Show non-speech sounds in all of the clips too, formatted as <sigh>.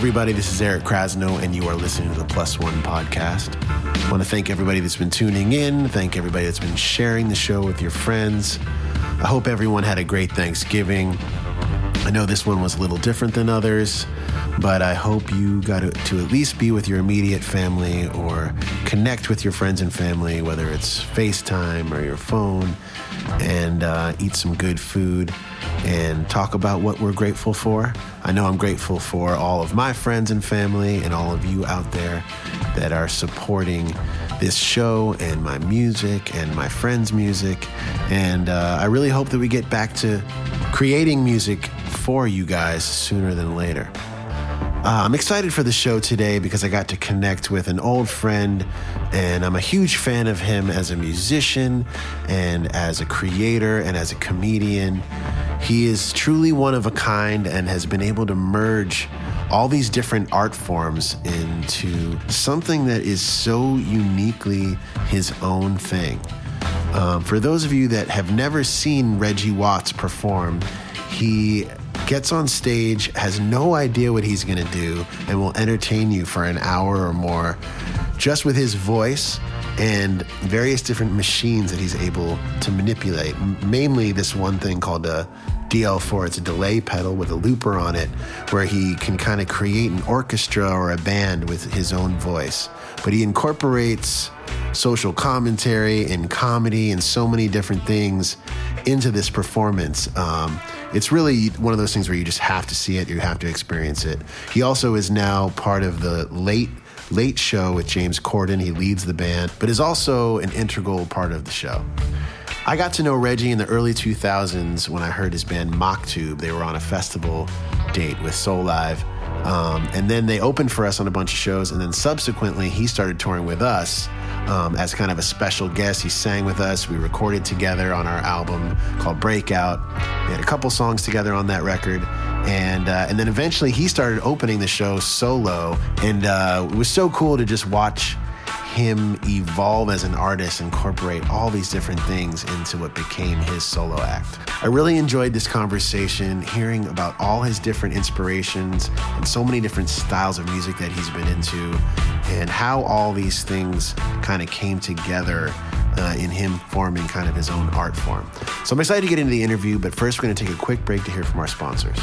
everybody. This is Eric Krasno, and you are listening to the Plus One podcast. I want to thank everybody that's been tuning in, thank everybody that's been sharing the show with your friends. I hope everyone had a great Thanksgiving. I know this one was a little different than others, but I hope you got to, to, at least be with your immediate family or connect with your friends and family, whether it's FaceTime or your phone, and uh, eat some good food and talk about what we're grateful for. I know I'm grateful for all of my friends and family and all of you out there that are supporting this show and my music and my friends' music. And uh, I really hope that we get back to creating music for you guys sooner than later. Uh, I'm excited for the show today because I got to connect with an old friend, and I'm a huge fan of him as a musician and as a creator and as a comedian. He is truly one of a kind and has been able to merge all these different art forms into something that is so uniquely his own thing. Um, for those of you that have never seen Reggie Watts perform, he gets on stage, has no idea what he's going to do, and will entertain you for an hour or more just with his voice and various different machines that he's able to manipulate. Mainly, this one thing called a DL4. It's a delay pedal with a looper on it where he can kind of create an orchestra or a band with his own voice. But he incorporates social commentary and comedy and so many different things into this performance. Um, it's really one of those things where you just have to see it, you have to experience it. He also is now part of the late late show with James Corden. He leads the band, but is also an integral part of the show. I got to know Reggie in the early 2000s when I heard his band Maktub. They were on a festival date with Soulive. Um, and then they opened for us on a bunch of shows. And then subsequently, he started touring with us um, as kind of a special guest. He sang with us. We recorded together on our album called Breakout. We had a couple songs together on that record. And, uh, and then eventually he started opening the show solo. And uh, it was so cool to just watch him evolve as an artist, incorporate all these different things into what became his solo act. I really enjoyed this conversation, hearing about all his different inspirations and so many different styles of music that he's been into, and how all these things kind of came together uh, in him forming kind of his own art form. So I'm excited to get into the interview, but first we're going to take a quick break to hear from our sponsors.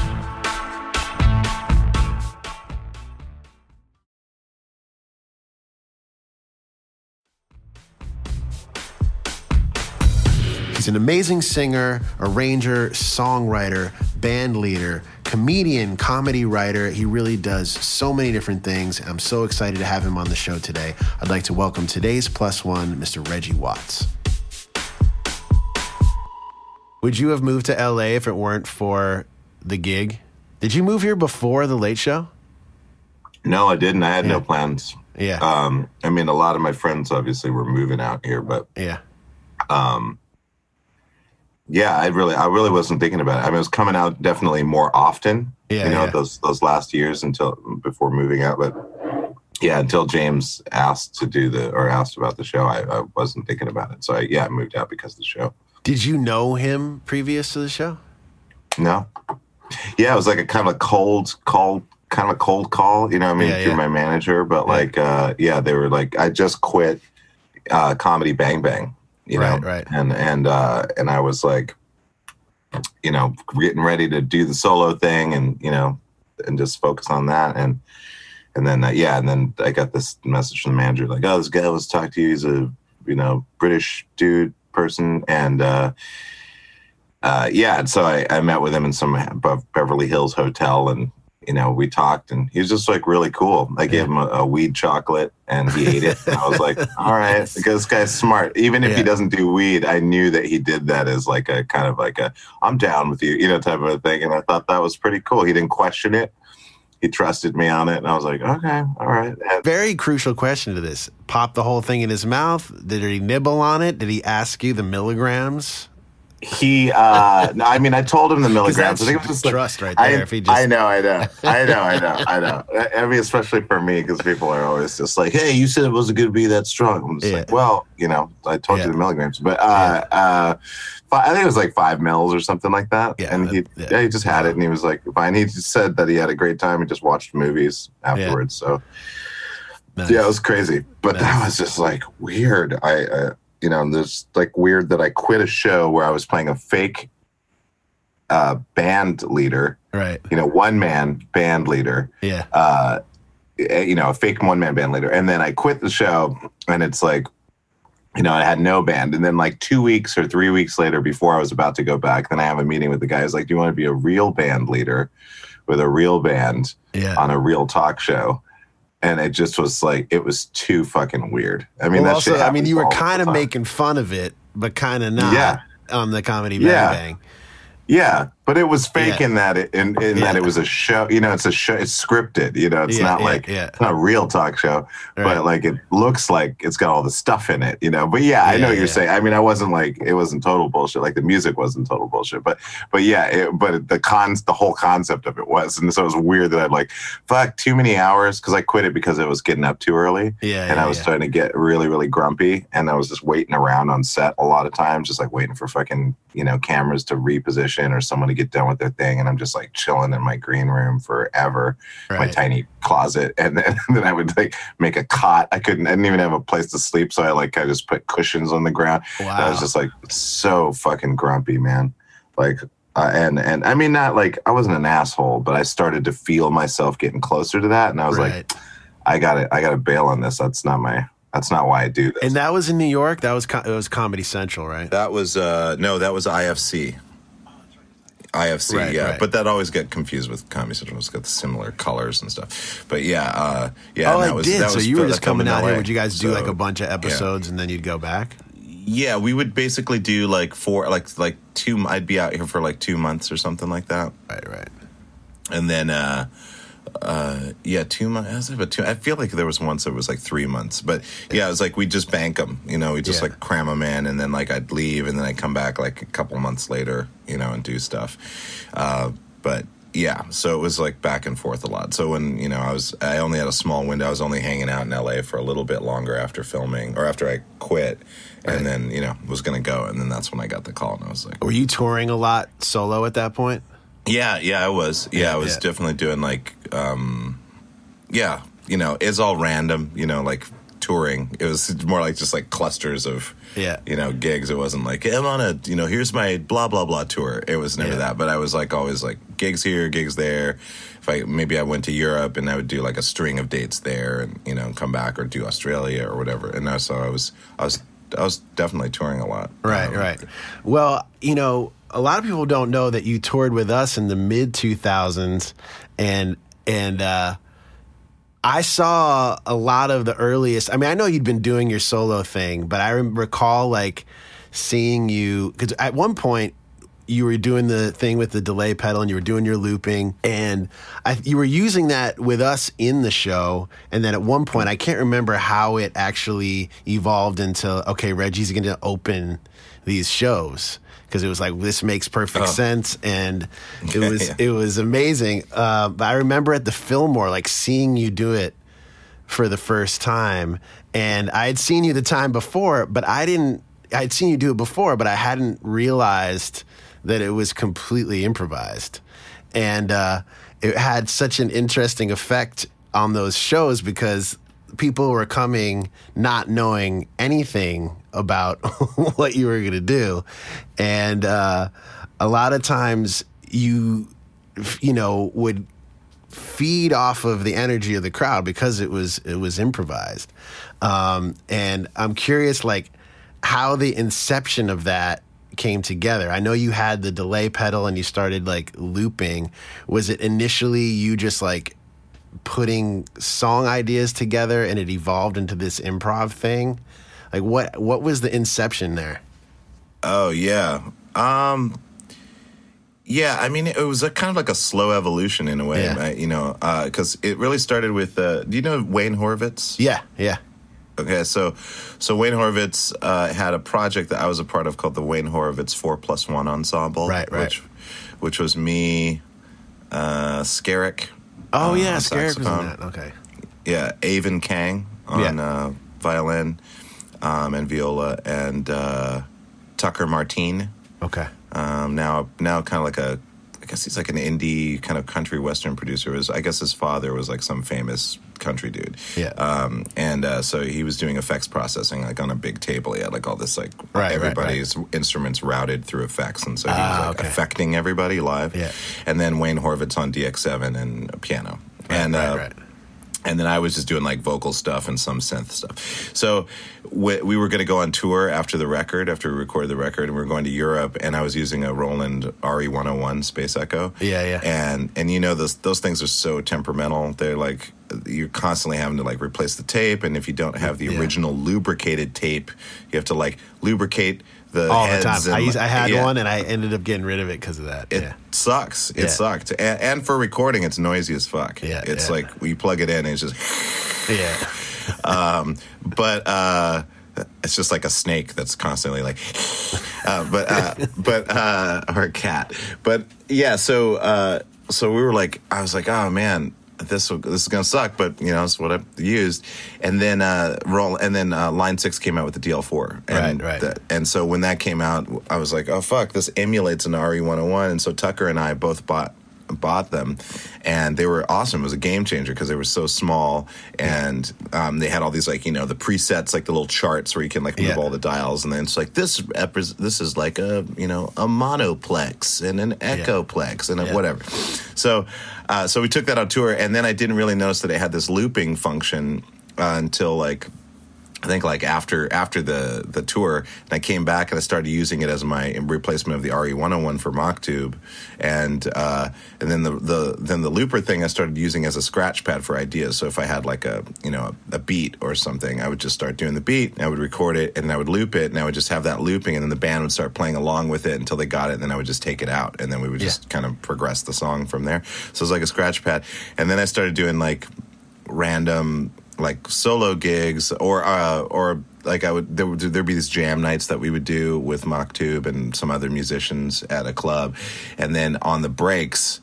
He's an amazing singer, arranger, songwriter, band leader, comedian, comedy writer. He really does so many different things. I'm so excited to have him on the show today. I'd like to welcome today's plus one, Mr. Reggie Watts. Would you have moved to LA if it weren't for the gig? Did you move here before the late show? No, I didn't. I had yeah. no plans. Yeah. Um, I mean, a lot of my friends obviously were moving out here, but yeah. Um, yeah, I really, I really wasn't thinking about it. I mean, it was coming out definitely more often. Yeah, you know, yeah. those those last years until before moving out, but yeah, until James asked to do the or asked about the show, I, I wasn't thinking about it. So I, yeah, I moved out because of the show. Did you know him previous to the show? No. Yeah, it was like a kind of a cold, cold, kind of a cold call. You know, I mean, yeah, through yeah. my manager, but like, uh, yeah, they were like, I just quit uh, comedy Bang Bang you right, know, right. and and uh, and I was like, you know, getting ready to do the solo thing, and you know, and just focus on that, and and then uh, yeah, and then I got this message from the manager like, oh, this guy was talking to you. He's a you know British dude person, and uh, uh, yeah, and so I, I met with him in some above Beverly Hills hotel, and you know, we talked and he was just like really cool. I gave him a, a weed chocolate and he ate it. And I was like, <laughs> all right, because this guy's smart. Even if Yeah. he doesn't do weed, I knew that he did that as like a kind of like a, I'm down with you, you know, type of a thing. And I thought that was pretty cool. He didn't question it. He trusted me on it. And I was like, okay, all right. And Very crucial question to this. Pop the whole thing in his mouth? Did he nibble on it? Did he ask you the milligrams he uh no, i mean i told him the <laughs> milligrams i think it was just like trust right I, there. if he just, I know i know i know i know i know <laughs> i mean especially for me because people are always just like hey you said it wasn't going to be that strong i'm just Yeah. like well you know i told Yeah. you the milligrams but uh uh I think it was like five mils or something like that. Yeah, and he, that- yeah. yeah. he just had it, and he was like, "Fine." He said that he had a great time and just watched movies afterwards. So Nice. yeah, it was crazy, but that was just like weird. I, you know, there's like weird that I quit a show where I was playing a fake uh, band leader, right. you know, one man band leader, Yeah. uh, eh, you know, a fake one man band leader, and then I quit the show, and it's like. You know, I had no band. And then, like, two weeks or three weeks later, before I was about to go back, then I have a meeting with the guy. He's like, Do you want to be a real band leader with a real band? Yeah. on a real talk show. And it just was like it was too fucking weird. I mean, well, that also, shit I mean, you were kind of making fun of it, but kind of not. Yeah. On the comedy bang Yeah. bang. yeah, but it was fake Yeah. in that it in, in that it was a show. You know, it's a show. It's scripted. You know, it's Yeah, not yeah, like yeah. it's not a real talk show, Right. but like it looks like it's got all the stuff in it. You know, but yeah, I know what you're yeah. saying. I mean, I wasn't like it wasn't total bullshit. Like the music wasn't total bullshit, but but yeah, it, but the cons, the whole concept of it was, and so it was weird that I'd like fuck too many hours because I quit it because it was getting up too early. Yeah. and yeah, I was yeah. starting to get really, really grumpy. And I was just waiting around on set a lot of times, just like waiting for fucking, you know, cameras to reposition or someone to get done with their thing. And I'm just like chilling in my green room forever, my tiny closet. And then, and <laughs> then I would like make a cot. I couldn't, I didn't even have a place to sleep. So I like, I just put cushions on the ground. And I was just like so fucking grumpy, man. Like, uh, and and I mean, not like I wasn't an asshole, but I started to feel myself getting closer to that, and I was like. I got to I got to bail on this. That's not my. That's not why I do this. and that was in New York. That was it was Comedy Central, right? That was uh no, that was IFC. IFC, Right, yeah, right. but that always get confused with Comedy Central. It's got the similar colors and stuff. But yeah, uh, yeah. oh, and I that was, did. That So was you were just coming in out here. Would you guys do So, like a bunch of episodes and then you'd go back? Yeah, we would basically do like four, like like two. I'd be out here for like two months or something like that, Right, right. and then uh, uh, yeah, two months. But two. I feel like there was once it was like three months, but yeah, it was like we just bank them. You know, we just Yeah. like cram them in, and then like I'd leave, and then I'd come back like a couple months later, you know, and do stuff. Uh, but yeah, so it was like back and forth a lot. So when you know I was, I only had a small window. I was only hanging out in LA for a little bit longer after filming or after I quit, Right. and then you know was gonna go, and then that's when I got the call, and I was like. Were you touring a lot solo at that point? Yeah, yeah, I was. Yeah, Yeah, I was yeah. definitely doing like, um, yeah, you know, it's all random. You know, like touring. It was more like just like clusters of, Yeah. you know, gigs. It wasn't like I'm on a, you know, here's my blah blah blah tour. It was never Yeah. that. But I was like always like gigs here, gigs there. If I maybe I went to Europe and I would do like a string of dates there, and you know, come back or do Australia or whatever. And I- so I was, I was, I was definitely touring a lot. Right, Um, right. Well, you know, a lot of people don't know that you toured with us in the mid 2000s and and uh I saw a lot of the earliest. I mean, I know you'd been doing your solo thing, but I recall like seeing you cuz at one point you were doing the thing with the delay pedal and you were doing your looping. And I, you were using that with us in the show. And then at one point i can't remember how it actually evolved into okay reggie's going to open these shows. Because it was like this makes perfect sense. And it was Yeah. it was amazing. Uh, but i remember at the fillmore like seeing you do it for the first time. And i had seen you the time before but i didn't i'd seen you do it before but i hadn't realized that it was completely improvised. And uh, it had such an interesting effect on those shows because people were coming not knowing anything about <laughs> what you were going to do. And uh, a lot of times you you know would feed off of the energy of the crowd because it was it was improvised. Um, and i'm curious like how the inception of that came together i know you had the delay pedal and you started like looping was it initially you just like putting song ideas together and it evolved into this improv thing like what what was the inception there Oh yeah. Um yeah, I mean it was a kind of like a slow evolution in a way, Yeah. I- you know, uh cuz it really started with uh do you know Wayne Horvitz? yeah yeah Okay, so so Wayne Horvitz uh, had a project that I was a part of called the Wayne Horvitz Four Plus One Ensemble. Right, right. Which, which was me, uh, Skerik. Oh uh, yeah, on Skerik was in that. Okay. Yeah, Eyvind Kang on Yeah. uh, violin um, and viola, and uh, Tucker Martine. Okay. Um, now, now kind of like a, guess he's like an indie kind of country western producer. His, I guess his father was like some famous country dude. Yeah. Um, and uh, so he was doing effects processing like on a big table. He had like all this like Right, right, everybody's instruments routed through effects, and so he Ah, was like okay. affecting everybody live. Yeah. And then Wayne Horvitz on DX7 and piano. and right, uh, right. And then I was just doing like vocal stuff and some synth stuff. So we, we were going to go on tour after the record, after we recorded the record, and we were going to Europe. And I was using a Roland RE101 Space Echo. Yeah, yeah. And and you know those those things are so temperamental. They're like you're constantly having to like replace the tape, and if you don't have the Yeah. original lubricated tape, you have to like lubricate the All the time. I, used, I had yeah. one and I ended up getting rid of it because of that. It yeah. sucks. It Yeah. sucked. And, and for recording, it's noisy as fuck. Yeah, It's like you plug it in and it's just Yeah. <laughs> um, but uh, it's just like a snake that's constantly like, <laughs> uh, but uh, but uh, or a cat. But yeah, so uh, so we were like, I was like, oh man. This will, this is gonna suck, but you know it's what I used, and then uh, roll, and then uh, Line Six came out with the DL4, and Right, right. the- and so when that came out, I was like, oh fuck, this emulates an RE101, and so Tucker and I both bought bought them, and they were awesome. It was a game changer because they were so small, and um, they had all these like you know the presets, like the little charts where you can like move Yeah. all the dials, and then it's like this this is like a you know a monoplex and an echoplex and a Yeah. whatever. So uh, so we took that on tour, and then I didn't really notice that it had this looping function uh, until like. I think like after after the the tour, and I came back and I started using it as my replacement of the RE one hundred one for Mock and uh, and then the, the then the looper thing I started using as a scratch pad for ideas. So if I had like a you know a, beat or something, I would just start doing the beat, and I would record it, and I would loop it, and I would just have that looping, and then the band would start playing along with it until they got it, and then I would just take it out, and then we would just Yeah. kind of progress the song from there. So it was like a scratch pad, and then I started doing like random like solo gigs or uh, or like I would there would there'd be these jam nights that we would do with Maktub and some other musicians at a club, and then on the breaks,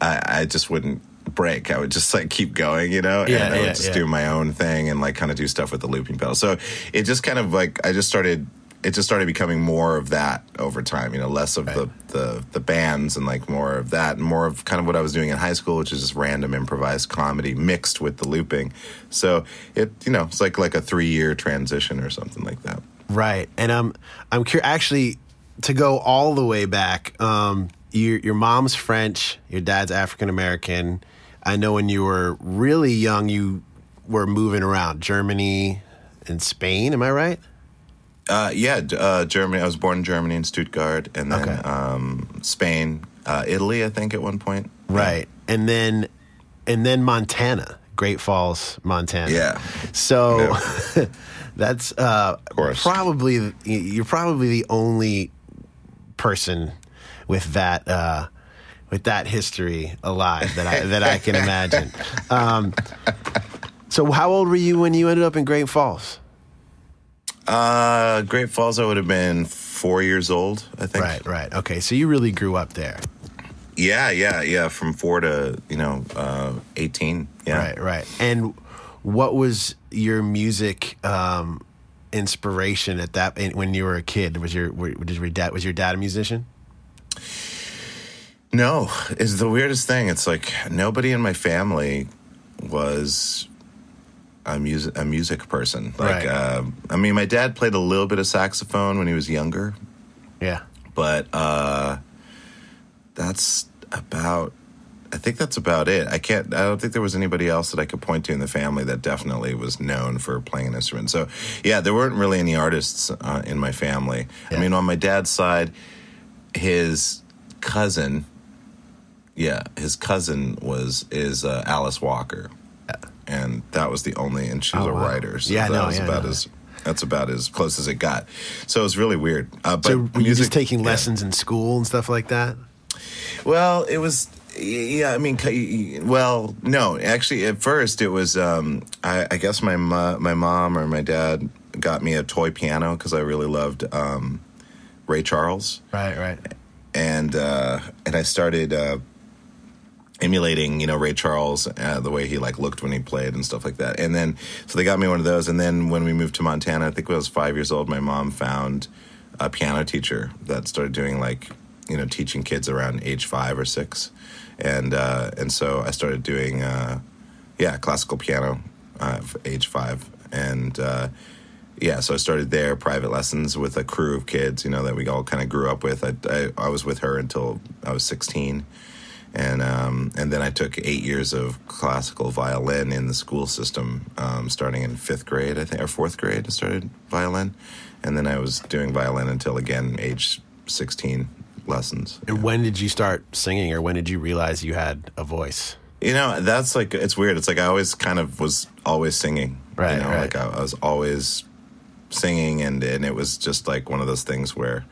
I, I just wouldn't break. I would just like keep going, you know, Yeah, and I would yeah, just yeah. do my own thing and like kind of do stuff with the looping pedal. So it just kind of like I just started. It just started becoming more of that over time, you know, less of the, the the bands and like more of that, and more of kind of what I was doing in high school, which is just random improvised comedy mixed with the looping. So it, you know, it's like like a three year transition or something like that. Right, and I'm I'm curious. Actually, to go all the way back, um, your your mom's French, your dad's African American. I know when you were really young, you were moving around Germany and Spain. Am I right? Uh, yeah, uh, Germany. I was born in Germany in Stuttgart, and then Okay. um, Spain, uh, Italy. I think at one point. Right, and then and then Montana, Great Falls, Montana. Yeah. So <laughs> that's uh, probably you're probably the only person with that uh, with that history alive that I that I can imagine. <laughs> Um, so how old were you when you ended up in Great Falls? Uh, Great Falls. I would have been four years old. I think. Right, right. Okay, so you really grew up there. Yeah, yeah, yeah. From four to you know uh, eighteen. Yeah. Right, right. And what was your music um, inspiration at that when you were a kid? Was your was your dad was your dad a musician? No, is the weirdest thing. It's like nobody in my family was a music a music person. Like, Right. um, I mean, my dad played a little bit of saxophone when he was younger, Yeah. but uh, that's about. I think that's about it. I can't. I don't think there was anybody else that I could point to in the family that definitely was known for playing an instrument. So, yeah, there weren't really any artists uh, in my family. Yeah. I mean, on my dad's side, his cousin, yeah, his cousin was is uh, Alice Walker, and that was the only, and she was Oh, a wow. writer. So Yeah, that no, was yeah, about no. as. That's about as close as it got. So it was really weird. Uh, but So were you music- just taking yeah. lessons in school and stuff like that? Well, it was Yeah, I mean, well, no, actually, at first it was. Um, I, I guess my mo- my mom or my dad got me a toy piano because I really loved um, Ray Charles, Right, right. and uh, and I started uh, emulating, you know, Ray Charles, uh, the way he like looked when he played and stuff like that. And then so they got me one of those. And then when we moved to Montana, I think when I was five years old, my mom found a piano teacher that started doing like you know teaching kids around age five or six, and uh, and so I started doing uh, yeah classical piano uh, age five and. Uh, yeah, so I started there, private lessons with a crew of kids, you know, that we all kind of grew up with. I, I, I was with her until I was 16. And, um, and then I took eight years of classical violin in the school system, um, starting in fifth grade, I think, or fourth grade, I started violin. And then I was doing violin until, again, age 16 lessons. And when did you start singing, or when did you realize you had a voice? You know, that's like it's weird. It's like I always kind of was always singing. Right, You know, right. like I, I was always singing, and and it was just like one of those things where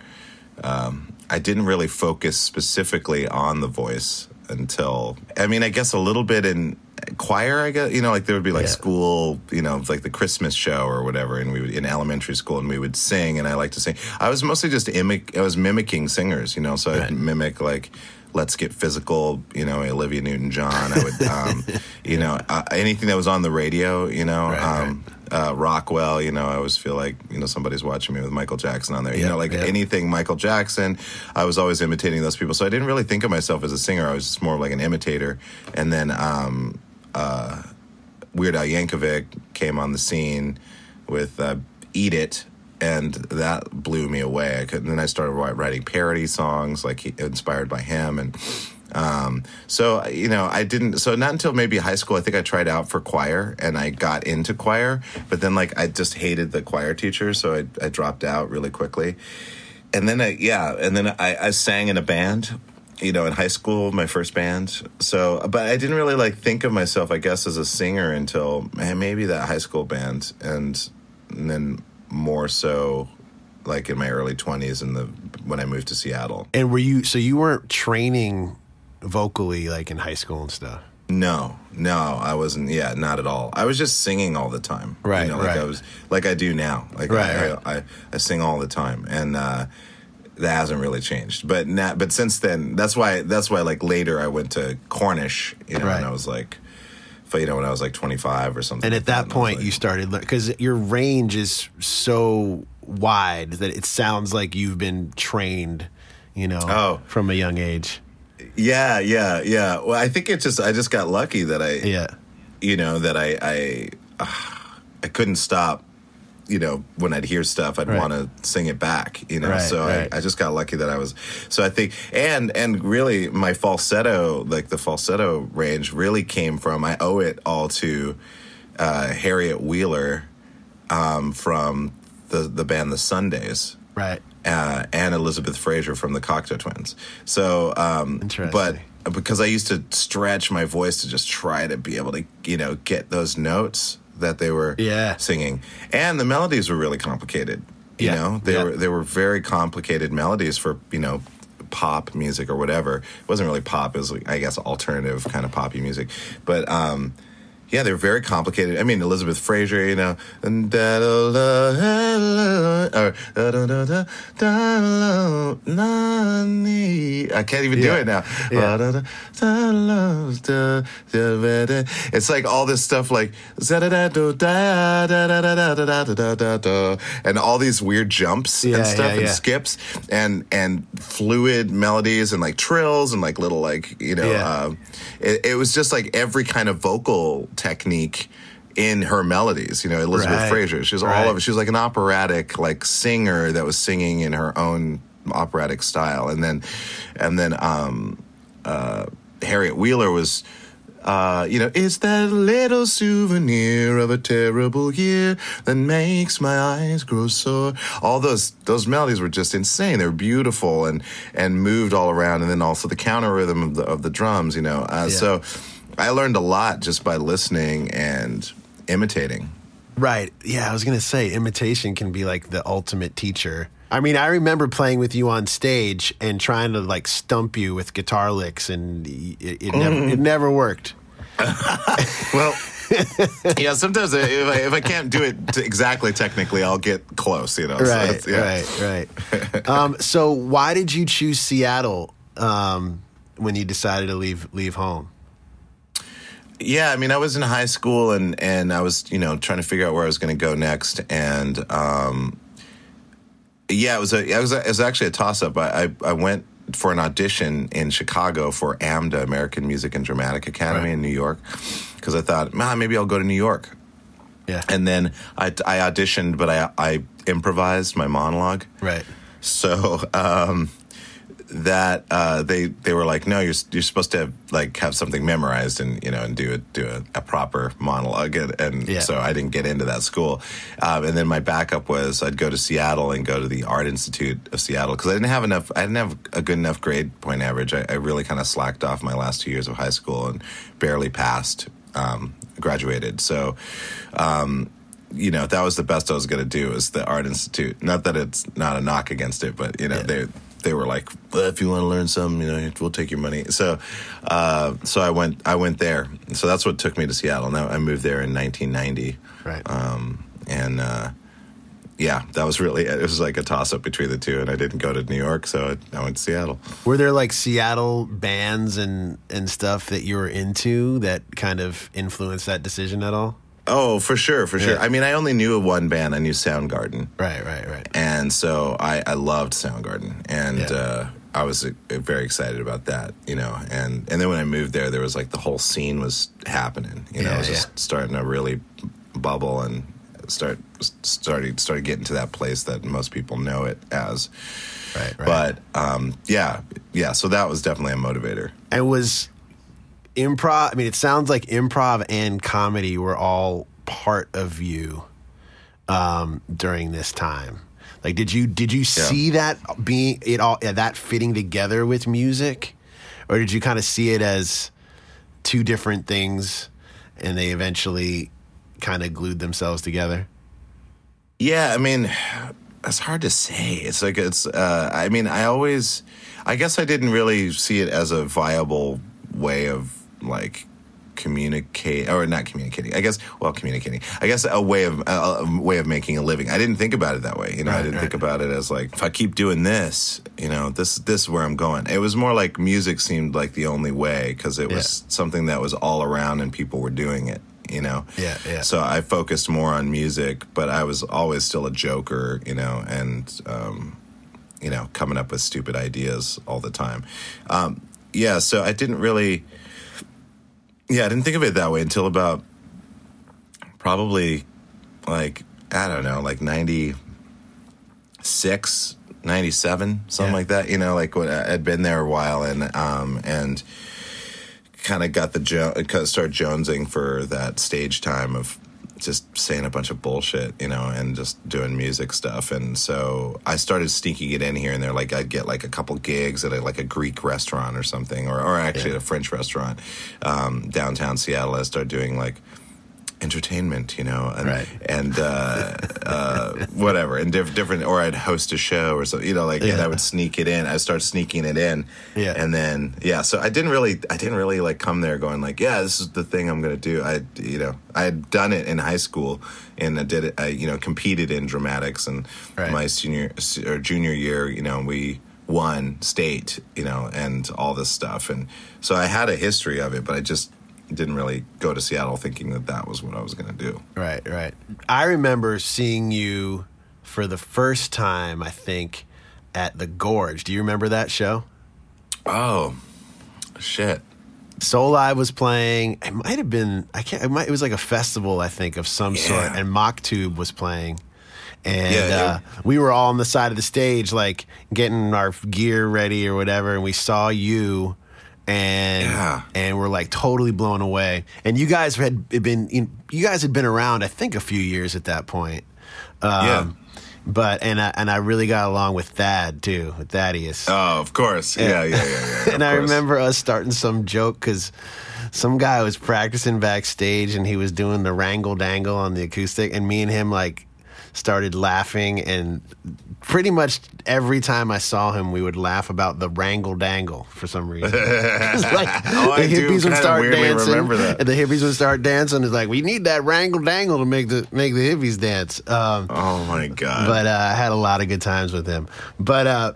um, I didn't really focus specifically on the voice until I mean, I guess a little bit in choir. I guess you know, like there would be like Yeah. school, you know, like the Christmas show or whatever, and we would in elementary school, and we would sing, and I like to sing. I was mostly just imic. I was mimicking singers, you know, so Right. I'd mimic like. Let's get physical, you know, Olivia Newton-John. I would, um, <laughs> you know, uh, anything that was on the radio, you know, Right, um, Uh, Rockwell. You know, I always feel like you know somebody's watching me with Michael Jackson on there. You know, like yeah. anything Michael Jackson. I was always imitating those people, so I didn't really think of myself as a singer. I was just more like an imitator. And then um, uh, Weird Al Yankovic came on the scene with uh, "Eat It." And that blew me away. I could, and then I started writing parody songs, like inspired by him, and um, so you know, I didn't. So not until maybe high school, I think I tried out for choir, and I got into choir. But then, like, I just hated the choir teacher, so I, I dropped out really quickly. And then, I, yeah, and then I, I sang in a band. You know, in high school, my first band. So, but I didn't really like think of myself, I guess, as a singer until eh, maybe that high school band, and, and then more so, like in my early twenties, and the when I moved to Seattle. And were you so you weren't training vocally like in high school and stuff? No, no, I wasn't. Yeah, not at all. I was just singing all the time. Right, You know, like right. I was, like I do now. Like Right, I, right. I, I, I sing all the time, and uh, that hasn't really changed. But now, but since then, that's why. That's why. Like later, I went to Cornish. You know, Right. and I was like, you know, when I was like twenty five or something. And like at that and point, like- you started because your range is so wide that it sounds like you've been trained, you know, Oh. from a young age. Yeah, yeah, yeah. Well, I think it just. I just got lucky that I. Yeah, you know that I I uh, I couldn't stop. You know, when I'd hear stuff, I'd Right. want to sing it back. You know, Right, so right. I, I just got lucky that I was. So I think, and and really, my falsetto, like the falsetto range, really came from. I owe it all to uh, Harriet Wheeler um, from the the band The Sundays right. uh, and Elizabeth Fraser from the Cocteau Twins. So, um, but because I used to stretch my voice to just try to be able to, you know, get those notes that they were Yeah. singing, and the melodies were really complicated. You Yeah. know, they Yeah. were they were very complicated melodies for you know pop music or whatever. It wasn't really pop; it was I guess alternative kind of poppy music, but. um yeah, they're very complicated. I mean, Elizabeth Fraser, you know, I can't even do it now. It's like all this stuff, like and all these weird jumps and stuff and skips and and fluid melodies and like trills and like little like you know, uh, it was just like every kind of vocal technique in her melodies you know elizabeth Right. fraser she was Right. all of it she was like an operatic like singer that was singing in her own operatic style and then and then um uh harriet wheeler was uh, you know, it's that little souvenir of a terrible year that makes my eyes grow sore. All those those melodies were just insane. They were beautiful and and moved all around, and then also the counter rhythm of the of the drums. You know, uh, Yeah. so I learned a lot just by listening and imitating. Right. Yeah, I was gonna say imitation can be like the ultimate teacher. I mean, I remember playing with you on stage and trying to like stump you with guitar licks, and it, it never it never worked. <laughs> Well, yeah. Sometimes if I, if I can't do it exactly technically, I'll get close. You know. So Right, it's- yeah. right, right. <laughs> um, so, why did you choose Seattle um, when you decided to leave leave home? Yeah, I mean, I was in high school and and I was you know trying to figure out where I was going to go next, and um, yeah, it was a it was, a, it was actually a toss up. I, I I went for an audition in Chicago for AMDA, American Music and Dramatic Academy Right. in New York, because I thought, man, maybe I'll go to New York. Yeah, And then I, I auditioned, but I I improvised my monologue. right. So um, that uh, they they were like, no, you're you're supposed to have, like have something memorized and you know and do a, do a, a proper monologue, and, and Yeah. so I didn't get into that school. Um, and then my backup was I'd go to Seattle and go to the Art Institute of Seattle because I didn't have enough. I didn't have a good enough grade point average. I, I really kind of slacked off my last two years of high school and barely passed. Um, graduated, so you know that was the best I was going to do is the Art Institute. Not that it's not a knock against it, but you know Yeah. they they were like, well, if you want to learn something, you know, we'll take your money. So uh, so I went I went there. So that's what took me to Seattle. Now I moved there in 1990, Right. um, and uh, yeah, that was really it was like a toss up between the two, and I didn't go to New York, so I, I went to Seattle. Were there like Seattle bands and and stuff that you were into that kind of influenced that decision at all? Oh, for sure, for sure. Yeah. I mean, I only knew of one band. I knew Soundgarden. Right, right, right. and so I, I loved Soundgarden, and Yeah. uh, I was uh, very excited about that, you know. And and then when I moved there, there was like the whole scene was happening, you know, Yeah, it was just starting to really bubble and start started started getting to that place that most people know it as. Right, right. But um, yeah, yeah. So that was definitely a motivator. and was improv i mean it sounds like improv and comedy were all part of you um during this time like did you did you see that being it all that fitting together with music or did you kind of see it as two different things and they eventually kind of glued themselves together Yeah, I mean, it's hard to say. It's like it's. Uh, I mean, I always. I guess I didn't really see it as a viable way of like communicate or not communicating. I guess well, communicating. I guess a way of a, a way of making a living. I didn't think about it that way. You know, I didn't right. think about it as like if I keep doing this, you know, this this is where I'm going. It was more like music seemed like the only way because it was something that was all around and people were doing it. You know. Yeah, yeah. So I focused more on music, but I was always still a joker, you know, and um, you know, coming up with stupid ideas all the time. Um, yeah, so I didn't really, yeah, I didn't think of it that way until about probably like I don't know, like ninety six. 97 something Yeah. like that you know like when i had been there a while and um and kind of got the jo- of started jonesing for that stage time of just saying a bunch of bullshit, you know, and just doing music stuff. And so I started sneaking it in here and there. Like I'd get like a couple gigs at a, like a Greek restaurant or something, or, or actually Yeah. at a French restaurant um, downtown Seattle. I started doing like entertainment, you know, and Right. and uh, uh, whatever, and diff- different. Or I'd host a show or something, you know, like and Yeah. I would sneak it in. I start sneaking it in, Yeah. and then yeah. So I didn't really, I didn't really like come there going like, yeah, this is the thing I'm gonna do. I, you know, I had done it in high school, and I did it. I you know competed in dramatics, and Right. my senior or junior year, you know, we won state, you know, and all this stuff, and so I had a history of it, but I just didn't really go to Seattle thinking that that was what I was going to do. Right, right. I remember seeing you for the first time, I think, at the Gorge. Do you remember that show? Oh, shit. Soulive was playing. It might have been. I can't. It, might, it was like a festival, I think, of some sort. And Maktub was playing, and Yeah, yeah. uh, we were all on the side of the stage, like getting our gear ready or whatever. And we saw you, and Yeah. and we're like totally blown away. And you guys had been. You guys had been around, I think, a few years at that point. Um, Yeah. But and I and I really got along with Thad too, with Thaddeus. Oh, of course. Yeah, yeah, yeah, yeah. <laughs> and I remember us starting some joke because some guy was practicing backstage and he was doing the wrangle dangle on the acoustic, and me and him like started laughing, and pretty much every time I saw him, we would laugh about the wrangle dangle for some reason. <laughs> <laughs> Like Oh, I the hippies would start dancing, and the hippies would start dancing. It's like we need that wrangle dangle to make the make the hippies dance. Um, Oh my god! but uh, I had a lot of good times with him. But uh,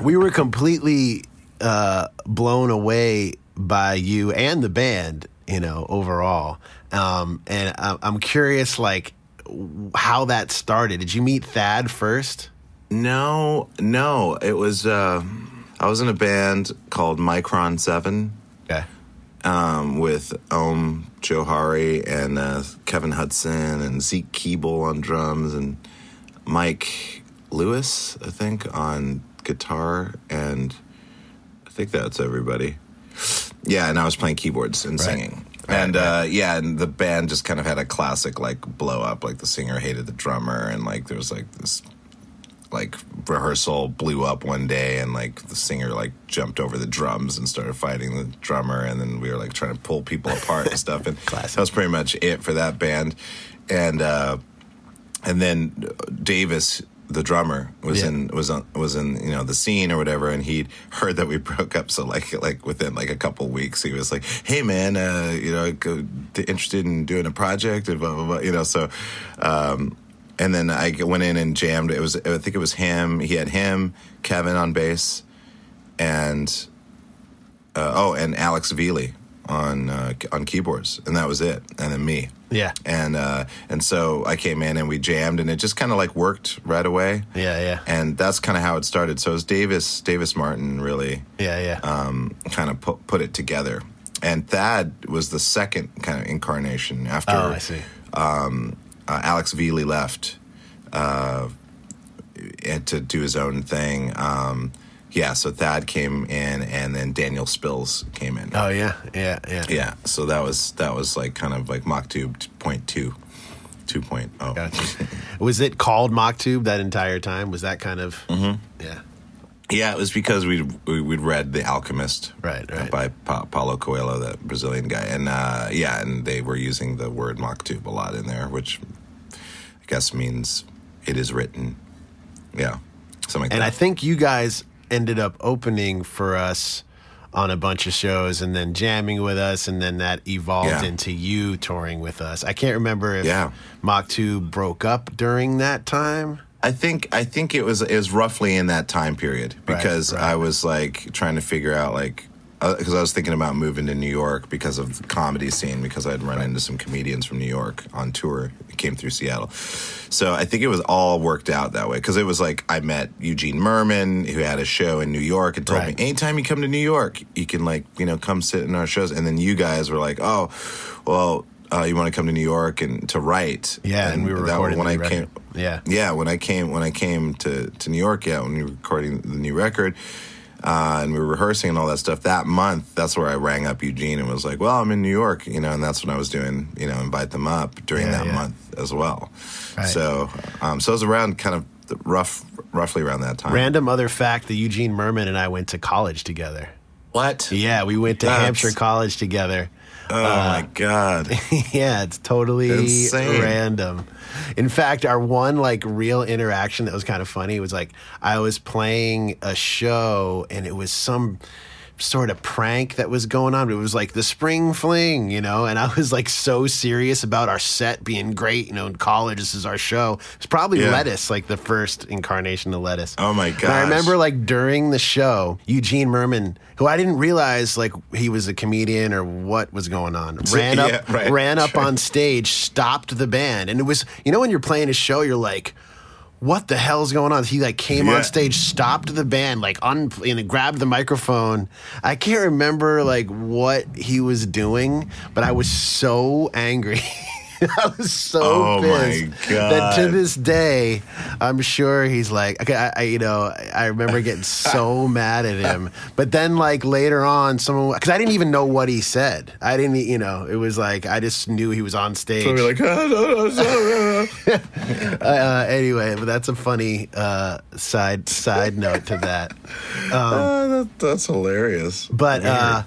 we were completely uh, blown away by you and the band, you know, overall. Um, and I- I'm curious, like, how that started. Did you meet Thad first? no, no, it was. Uh, I was in a band called Micron Seven Okay. um, with Om Johari and uh, Kevin Hudson and Zeke Keeble on drums and Mike Lewis, I think, on guitar, and I think that's everybody. Yeah, and I was playing keyboards and Right. singing. And. Uh, yeah, and the band just kind of had a classic like blow up. Like the singer hated the drummer, and like there was like this like rehearsal blew up one day, and like the singer like jumped over the drums and started fighting the drummer, and then we were like trying to pull people apart and stuff. And <laughs> Classic. that was pretty much it for that band. And uh, and then Davis, the drummer, was Yeah. in was on, was in you know the scene or whatever, and he'd heard that we <laughs> broke up. So like like within like a couple weeks, he was like, "Hey man, uh, you know, go, interested in doing a project and blah blah blah." You know, so. Um, and then I went in and jammed. It was I think it was him. He had him, Kevin on bass, and uh, oh, and Alex Veley on uh, on keyboards, and that was it. And then me Yeah. and uh, and so I came in and we jammed, and it just kind of like worked right away. Yeah, yeah. And that's kind of how it started. So it was Davis Davis Martin really Yeah, yeah. um, kind of put put it together, and Thad was the second kind of incarnation after oh, I see. um, uh, Alex Veley left uh, and to do his own thing. Um, yeah, so Thad came in, and then Daniel Spils came in. Oh, yeah, yeah, yeah. Yeah, so that was that was like kind of like Maktub point two, two point oh. Gotcha. <laughs> was it called Maktub that entire time? Was that kind of. Mm-hmm. Yeah. Yeah, it was because we we we'd read The Alchemist, Right, right. by pa- Paulo Coelho, that Brazilian guy, and uh, yeah, and they were using the word Maktub a lot in there, which I guess means it is written. Yeah, something like And I think you guys ended up opening for us on a bunch of shows and then jamming with us and then that evolved Yeah. into you touring with us. I can't remember if Yeah. Maktub broke up during that time. I think I think it was it was roughly in that time period Right, because right. I was like trying to figure out like because I was thinking about moving to New York because of the comedy scene because I'd run into some comedians from New York on tour that came through Seattle. So I think it was all worked out that way because it was like I met Eugene Mirman who had a show in New York and told Right. me anytime you come to New York you can like you know come sit in our shows and then you guys were like oh well uh, you want to come to New York and to write Yeah, and, we were that- recording when I record. came Yeah. yeah, when I came when I came to, to New York, yeah, when we were recording the new record, uh, and we were rehearsing and all that stuff. That month, that's where I rang up Eugene and was like, "Well, I'm in New York," you know, and that's when I was doing, you know, invite them up during Yeah, that yeah. month as well. Right. So, um, so it was around kind of the rough, roughly around that time. Random other fact that Eugene Mirman and I went to college together. what? Yeah, we went to That's- Hampshire College together. Oh my uh, god! <laughs> yeah, it's totally Insane. random. In fact, our one like real interaction that was kind of funny was like I was playing a show and it was some sort of prank that was going on. It was like the spring fling, you know, and I was like so serious about our set being great, you know, in college, this is our show. It's probably Yeah. Lettuce, like the first incarnation of Lettuce. Oh my God. I remember like during the show, Eugene Mirman, who I didn't realize like he was a comedian or what was going on, <laughs> ran up right. ran up on stage, stopped the band, and it was you know when you're playing a show, you're like. What the hell's going on? He like came Yeah. on stage, stopped the band, like un and grabbed the microphone. I can't remember like what he was doing, but I was so angry. <laughs> <laughs> I was so Oh, my pissed that to this day, I'm sure he's like, okay, I, I you know, I remember getting so <laughs> mad at him. But then, like later on, someone because I didn't even know what he said. I didn't, you know, it was like I just knew he was on stage. So we're like, <laughs> "Ah, no, no, no, no." uh, anyway, but that's a funny uh, side side note to that. Ah, that, that's hilarious. But uh,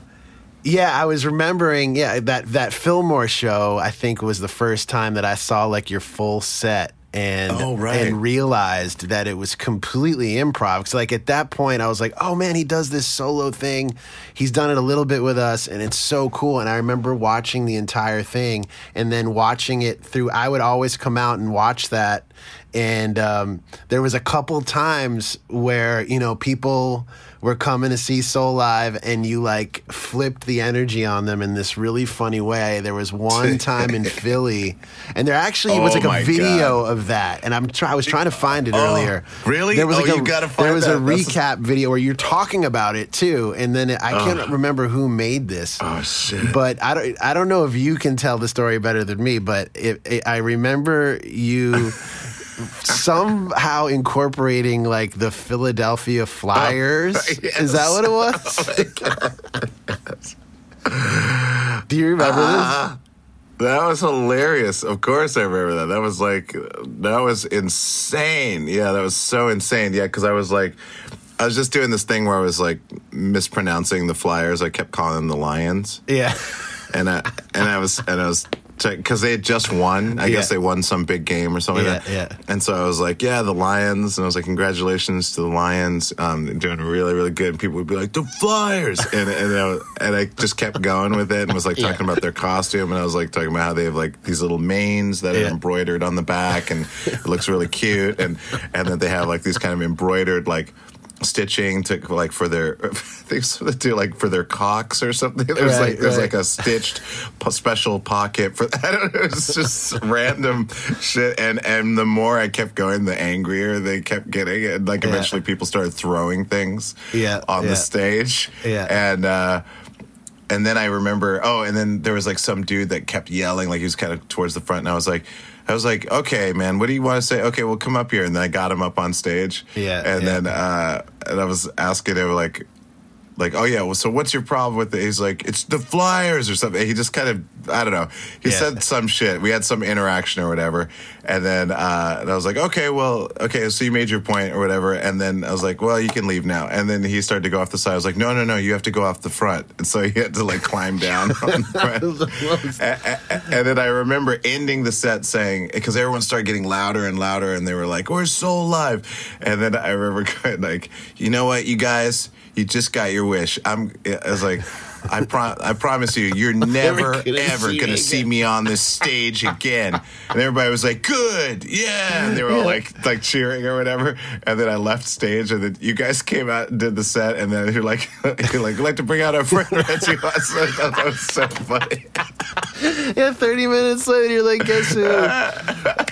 yeah, I was remembering, yeah, that that Fillmore show. I think was the first time that I saw like your full set, and Oh, right. and realized that it was completely improv. Because like at that point, I was like, oh man, he does this solo thing. He's done it a little bit with us, and it's so cool. And I remember watching the entire thing, and then watching it through. I would always come out and watch that, and um, there was a couple times where you know people were coming to see Soulive, and you like flipped the energy on them in this really funny way. There was one <laughs> time in Philly, and there actually was Oh like a oh my video of that, and I'm try- I was trying to find it oh, earlier. really? There was Oh, like a, There was a that. That's- recap video where you're talking about it too, and then I can't remember who made this. Oh shit! But I don't. I don't know if you can tell the story better than me. But it, it, I remember you <laughs> somehow incorporating like the Philadelphia Flyers. <laughs> yes. Is that what it was? <laughs> Do you remember Ah. That was hilarious. Of course, I remember that. That was like, that was insane. Yeah, that was so insane. Yeah, because I was like, I was just doing this thing where I was like mispronouncing the Flyers. I kept calling them the Lions. Yeah. and I and I was and I was because they had just won. I guess they won some big game or something. like Yeah, that. yeah. And so I was like, yeah, the Lions, and I was like, congratulations to the Lions, um, they're doing really, really good. And people would be like, the Flyers, <laughs> and and I, was- and I just kept going with it and was like talking about their costume, and I was like talking about how they have like these little manes that Yeah. are embroidered on the back, and it looks really cute, and and that they have like these kind of embroidered like. Stitching to like for their <laughs> they sort do like for their cocks or something. There's Right, like there's right. like a stitched <laughs> special pocket for I don't know. It's just random shit. And and the more I kept going, the angrier they kept getting. And like Yeah. eventually, people started throwing things Yeah, on yeah. the stage. Yeah. and. uh and then I remember, oh, and then there was like some dude that kept yelling, like he was kind of towards the front, and I was like, I was like, okay, man, what do you want to say? Okay, well, come up here, and then I got him up on stage, Yeah, and yeah. then uh, and I was asking him like, like, oh yeah, well, so what's your problem with it? He's like, it's the Flyers or something. He just kind of, I don't know. He Yeah. said some shit. We had some interaction or whatever, and then uh, and I was like, okay, well, okay, so you made your point or whatever, and then I was like, well, you can leave now. And then he started to go off the side. I was like, no, no, no, you have to go off the front, and so he had to like climb down. on the <laughs> front. A- a- and then I remember ending the set saying because everyone started getting louder and louder, and they were like, "We're so live." And then I remember <laughs> going like, "You know what, you guys, you just got your wish." I'm. I was like. I, pro- I promise you, you're <laughs> never, gonna ever see going me to see me on this stage again. And everybody was like, good, yeah. And they were all like, like cheering or whatever. And then I left stage, and then you guys came out and did the set. And then you're like, <laughs> you're like, "We'd like to bring out our friend <laughs> Reggie Watson. I thought that was so funny. Yeah, 30 minutes later, you're like, guess who? Uh,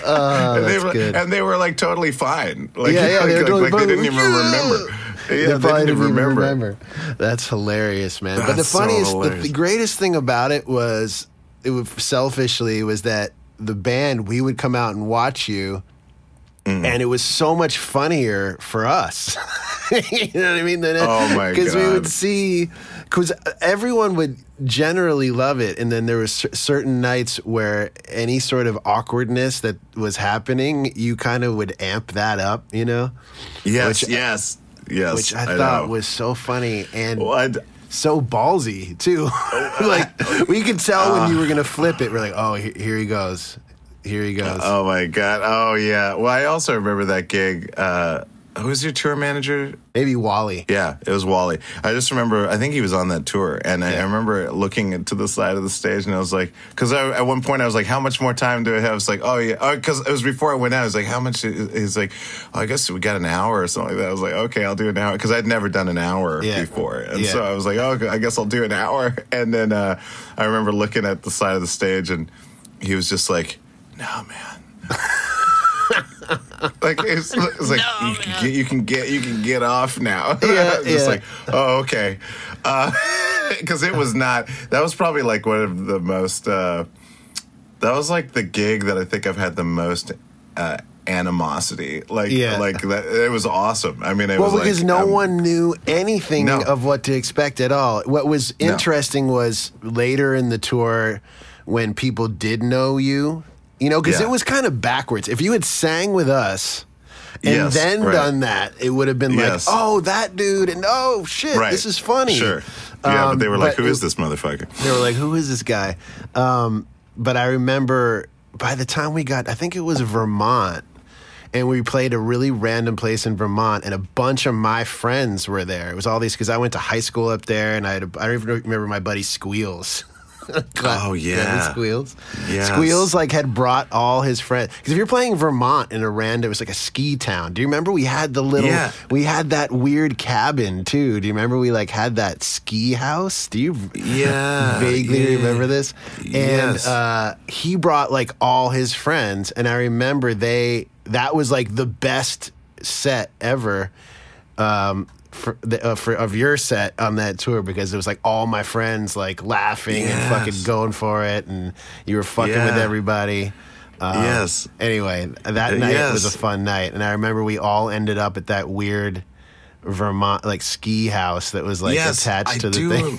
oh, and, they that's were, good. and they were like totally fine. Like, Yeah, yeah, like, they were like, totally like they didn't even Yeah. remember. Yeah, they probably didn't remember. remember. That's hilarious, man. but the That's so funniest, the, the greatest thing about it was, it was selfishly, was that the band we would come out and watch you, Mm. and it was so much funnier for us. <laughs> you know what I mean? Than Oh, my god! Because we would see, because everyone would generally love it, and then there was cer- certain nights where any sort of awkwardness that was happening, you kind of would amp that up. You know. Yes, Which- yes, yes. which I, thought know. was so funny and Well, so ballsy too. <laughs> like we could tell when you were gonna flip it. We're like, oh, he- here he goes, here he goes. Oh my god! Oh yeah. Well, I also remember that gig. Uh, who was your tour manager? Maybe Wally. Yeah, it was Wally. I just remember. I think he was on that tour, and I, I remember looking to the side of the stage, and I was like, because at one point I was like, "How much more time do I have?" It's like, "Oh yeah," because it was before I went out. I was like, "How much?" He's like, oh, "I guess we got an hour or something like that." I was like, "Okay, I'll do an hour," because I'd never done an hour Yeah. before, and Yeah. so I was like, "Oh, I guess I'll do an hour." <laughs> And then uh, I remember looking at the side of the stage, and he was just like, "No, man." <laughs> like it's, it's like <laughs> you, can get, you can get you can get off now. <laughs> Yeah, just yeah. like oh okay, <laughs> because it was not. That was probably like one of the most. Uh, that was like the gig that I think I've had the most uh, animosity. Like Yeah. like that. It was awesome. I mean, it Well, was because like, no um, one knew anything No. of what to expect at all. What was No. interesting was later in the tour when people did know you, you know, because Yeah. it was kind of backwards. If you had sang with us and Yes, then right. done that, it would have been Yes. like, oh, that dude, and oh, shit, Right. this is funny. Sure. Yeah, Um, but they were like, but "Who is this motherfucker?" They were like, "Who is this guy?" Um, but I remember by the time we got, I think it was Vermont. and we played a really random place in Vermont, and a bunch of my friends were there. It was all these because I went to high school up there, and I had a, I don't even remember my buddy Squeals. <laughs> <laughs> Oh, yeah. Squeals. Yes. Squeals like had brought all his friends because if you're playing Vermont in a random, it was like a ski town. Do you remember we had the little? Yeah. We had that weird cabin too. Do you remember we like had that ski house? Do you? Yeah, <laughs> vaguely yeah. remember this. And Yes. uh, he brought like all his friends, and I remember they that was like the best set ever. Um, for, the, uh, for of your set on that tour because it was like all my friends like laughing and fucking going for it, and you were fucking with everybody. Um, Yes. Anyway, that night was a fun night, and I remember we all ended up at that weird Vermont like ski house that was like attached I to the do, thing.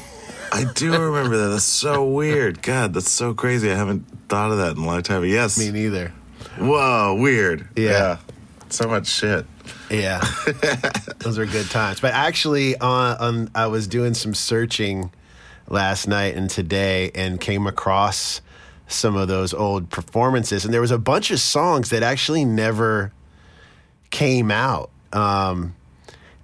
I do remember that. That's so weird. God, that's so crazy. I haven't thought of that in a long time. Yes. Me neither. Whoa, weird. Yeah. So much shit. Yeah, <laughs> those are good times. But actually, on, on I was doing some searching last night and today, and came across some of those old performances, and there was a bunch of songs that actually never came out. Um,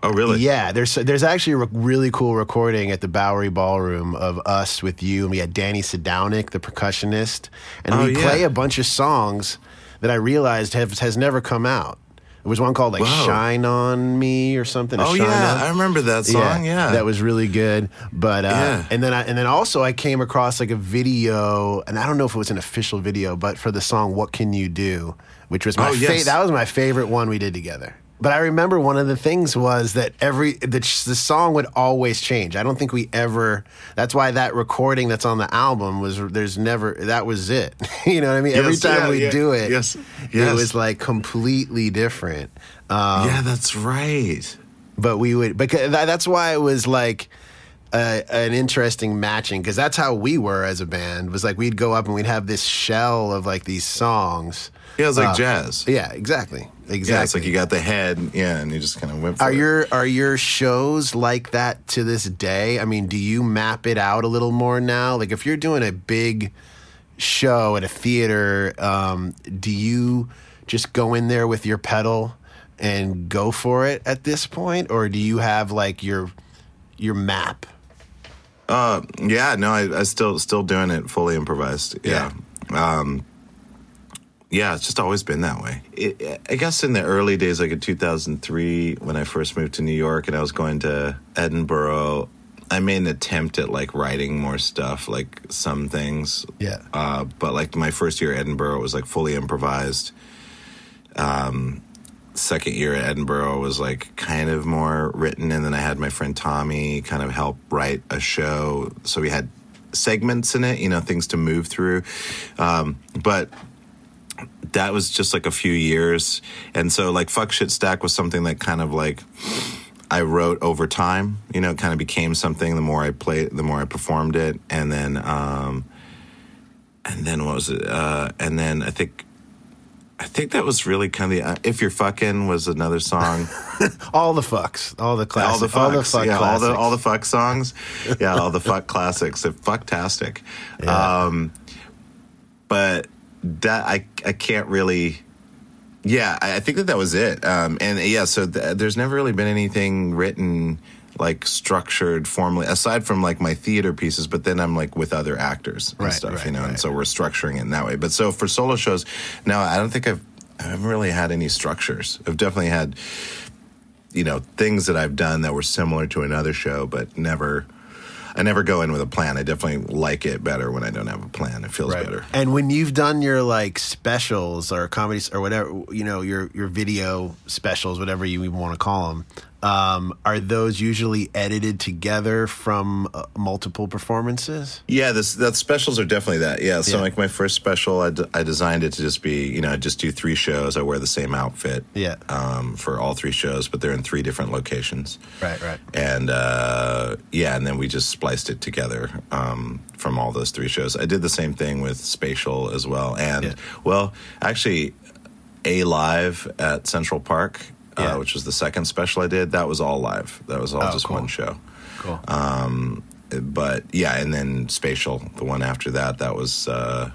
Oh, really? yeah, there's there's actually a really cool recording at the Bowery Ballroom of us with you, and we had Danny Sadownick, the percussionist, and Oh, we yeah. play a bunch of songs that I realized have, has never come out. There was one called like Whoa. "Shine on Me" or something. or Oh, Shine yeah. On- I remember that song. Yeah. that was really good. But uh, Yeah. and then I, and then also I came across like a video, and I don't know if it was an official video, but for the song "What Can You Do," which was my Oh, fa- that was my favorite one we did together. But I remember one of the things was that every the, the song would always change. I don't think we ever. That's why that recording that's on the album was there's never that was it. <laughs> you know what I mean? every time yeah, we yeah. do it, Yes, it was like completely different. Um, yeah, that's right. but we would because that, that's why it was like a, an interesting matching because that's how we were as a band was like we'd go up and we'd have this shell of like these songs Yeah, it was like Uh, jazz. yeah exactly exactly Yeah, it's like you got the head, yeah, and you just kind of went are it. your are your shows like that to this day i mean do you map it out a little more now like if you're doing a big show at a theater um, do you just go in there with your pedal and go for it at this point or do you have like your your map Uh, yeah, no, I, I still still doing it fully improvised. Yeah. Um, yeah, it's just always been that way. It, I guess in the early days, like in 2003, when I first moved to New York and I was going to Edinburgh, I made an attempt at like writing more stuff, like some things. Yeah. Uh, but like my first year at Edinburgh was like fully improvised. Um, second year at Edinburgh was like kind of more written, and then I had my friend Tommy kind of help write a show, so we had segments in it, you know, things to move through. Um, but that was just like a few years, and so like fuck shit stack was something that kind of like I wrote over time. You know, it kind of became something. The more I played, the more I performed it, and then um, and then what was it? Uh, and then I think. I think that was really kind of the, uh, if you're fucking was another song. <laughs> all the fucks all the classics all the fucks, all the fuck yeah, all the all the fuck songs, yeah, all the fuck <laughs> classics. They're fucktastic. Yeah. Um, but that I I can't really. Yeah, I I think that that was it. Um, and yeah, so th- there's never really been anything written like structured formally aside from like my theater pieces but then i'm like with other actors and Right, stuff right, you know right. and so we're structuring it in that way but so for solo shows no i don't think i've i haven't really had any structures i've definitely had you know things that I've done that were similar to another show, but never. I never go in with a plan. I definitely like it better when I don't have a plan. It feels better. And when you've done your like specials or comedies or whatever, you know, your your video specials, whatever you even want to call them, um, are those usually edited together from uh, multiple performances? Yeah, this that specials are definitely that. Yeah, so Yeah. like my first special, I, d- I designed it to just be you know I just do three shows. I wear the same outfit. Yeah. Um, for all three shows, but they're in three different locations. Right, right. and uh, yeah, and then we just spliced it together um, from all those three shows. I did the same thing with Spatial as well, and Yeah. well, actually, a live at Central Park, Yeah. uh, which was the second special I did. That was all live. That was all Oh, just cool. one show. Cool. But yeah, and then Spatial, the one after that, that was uh,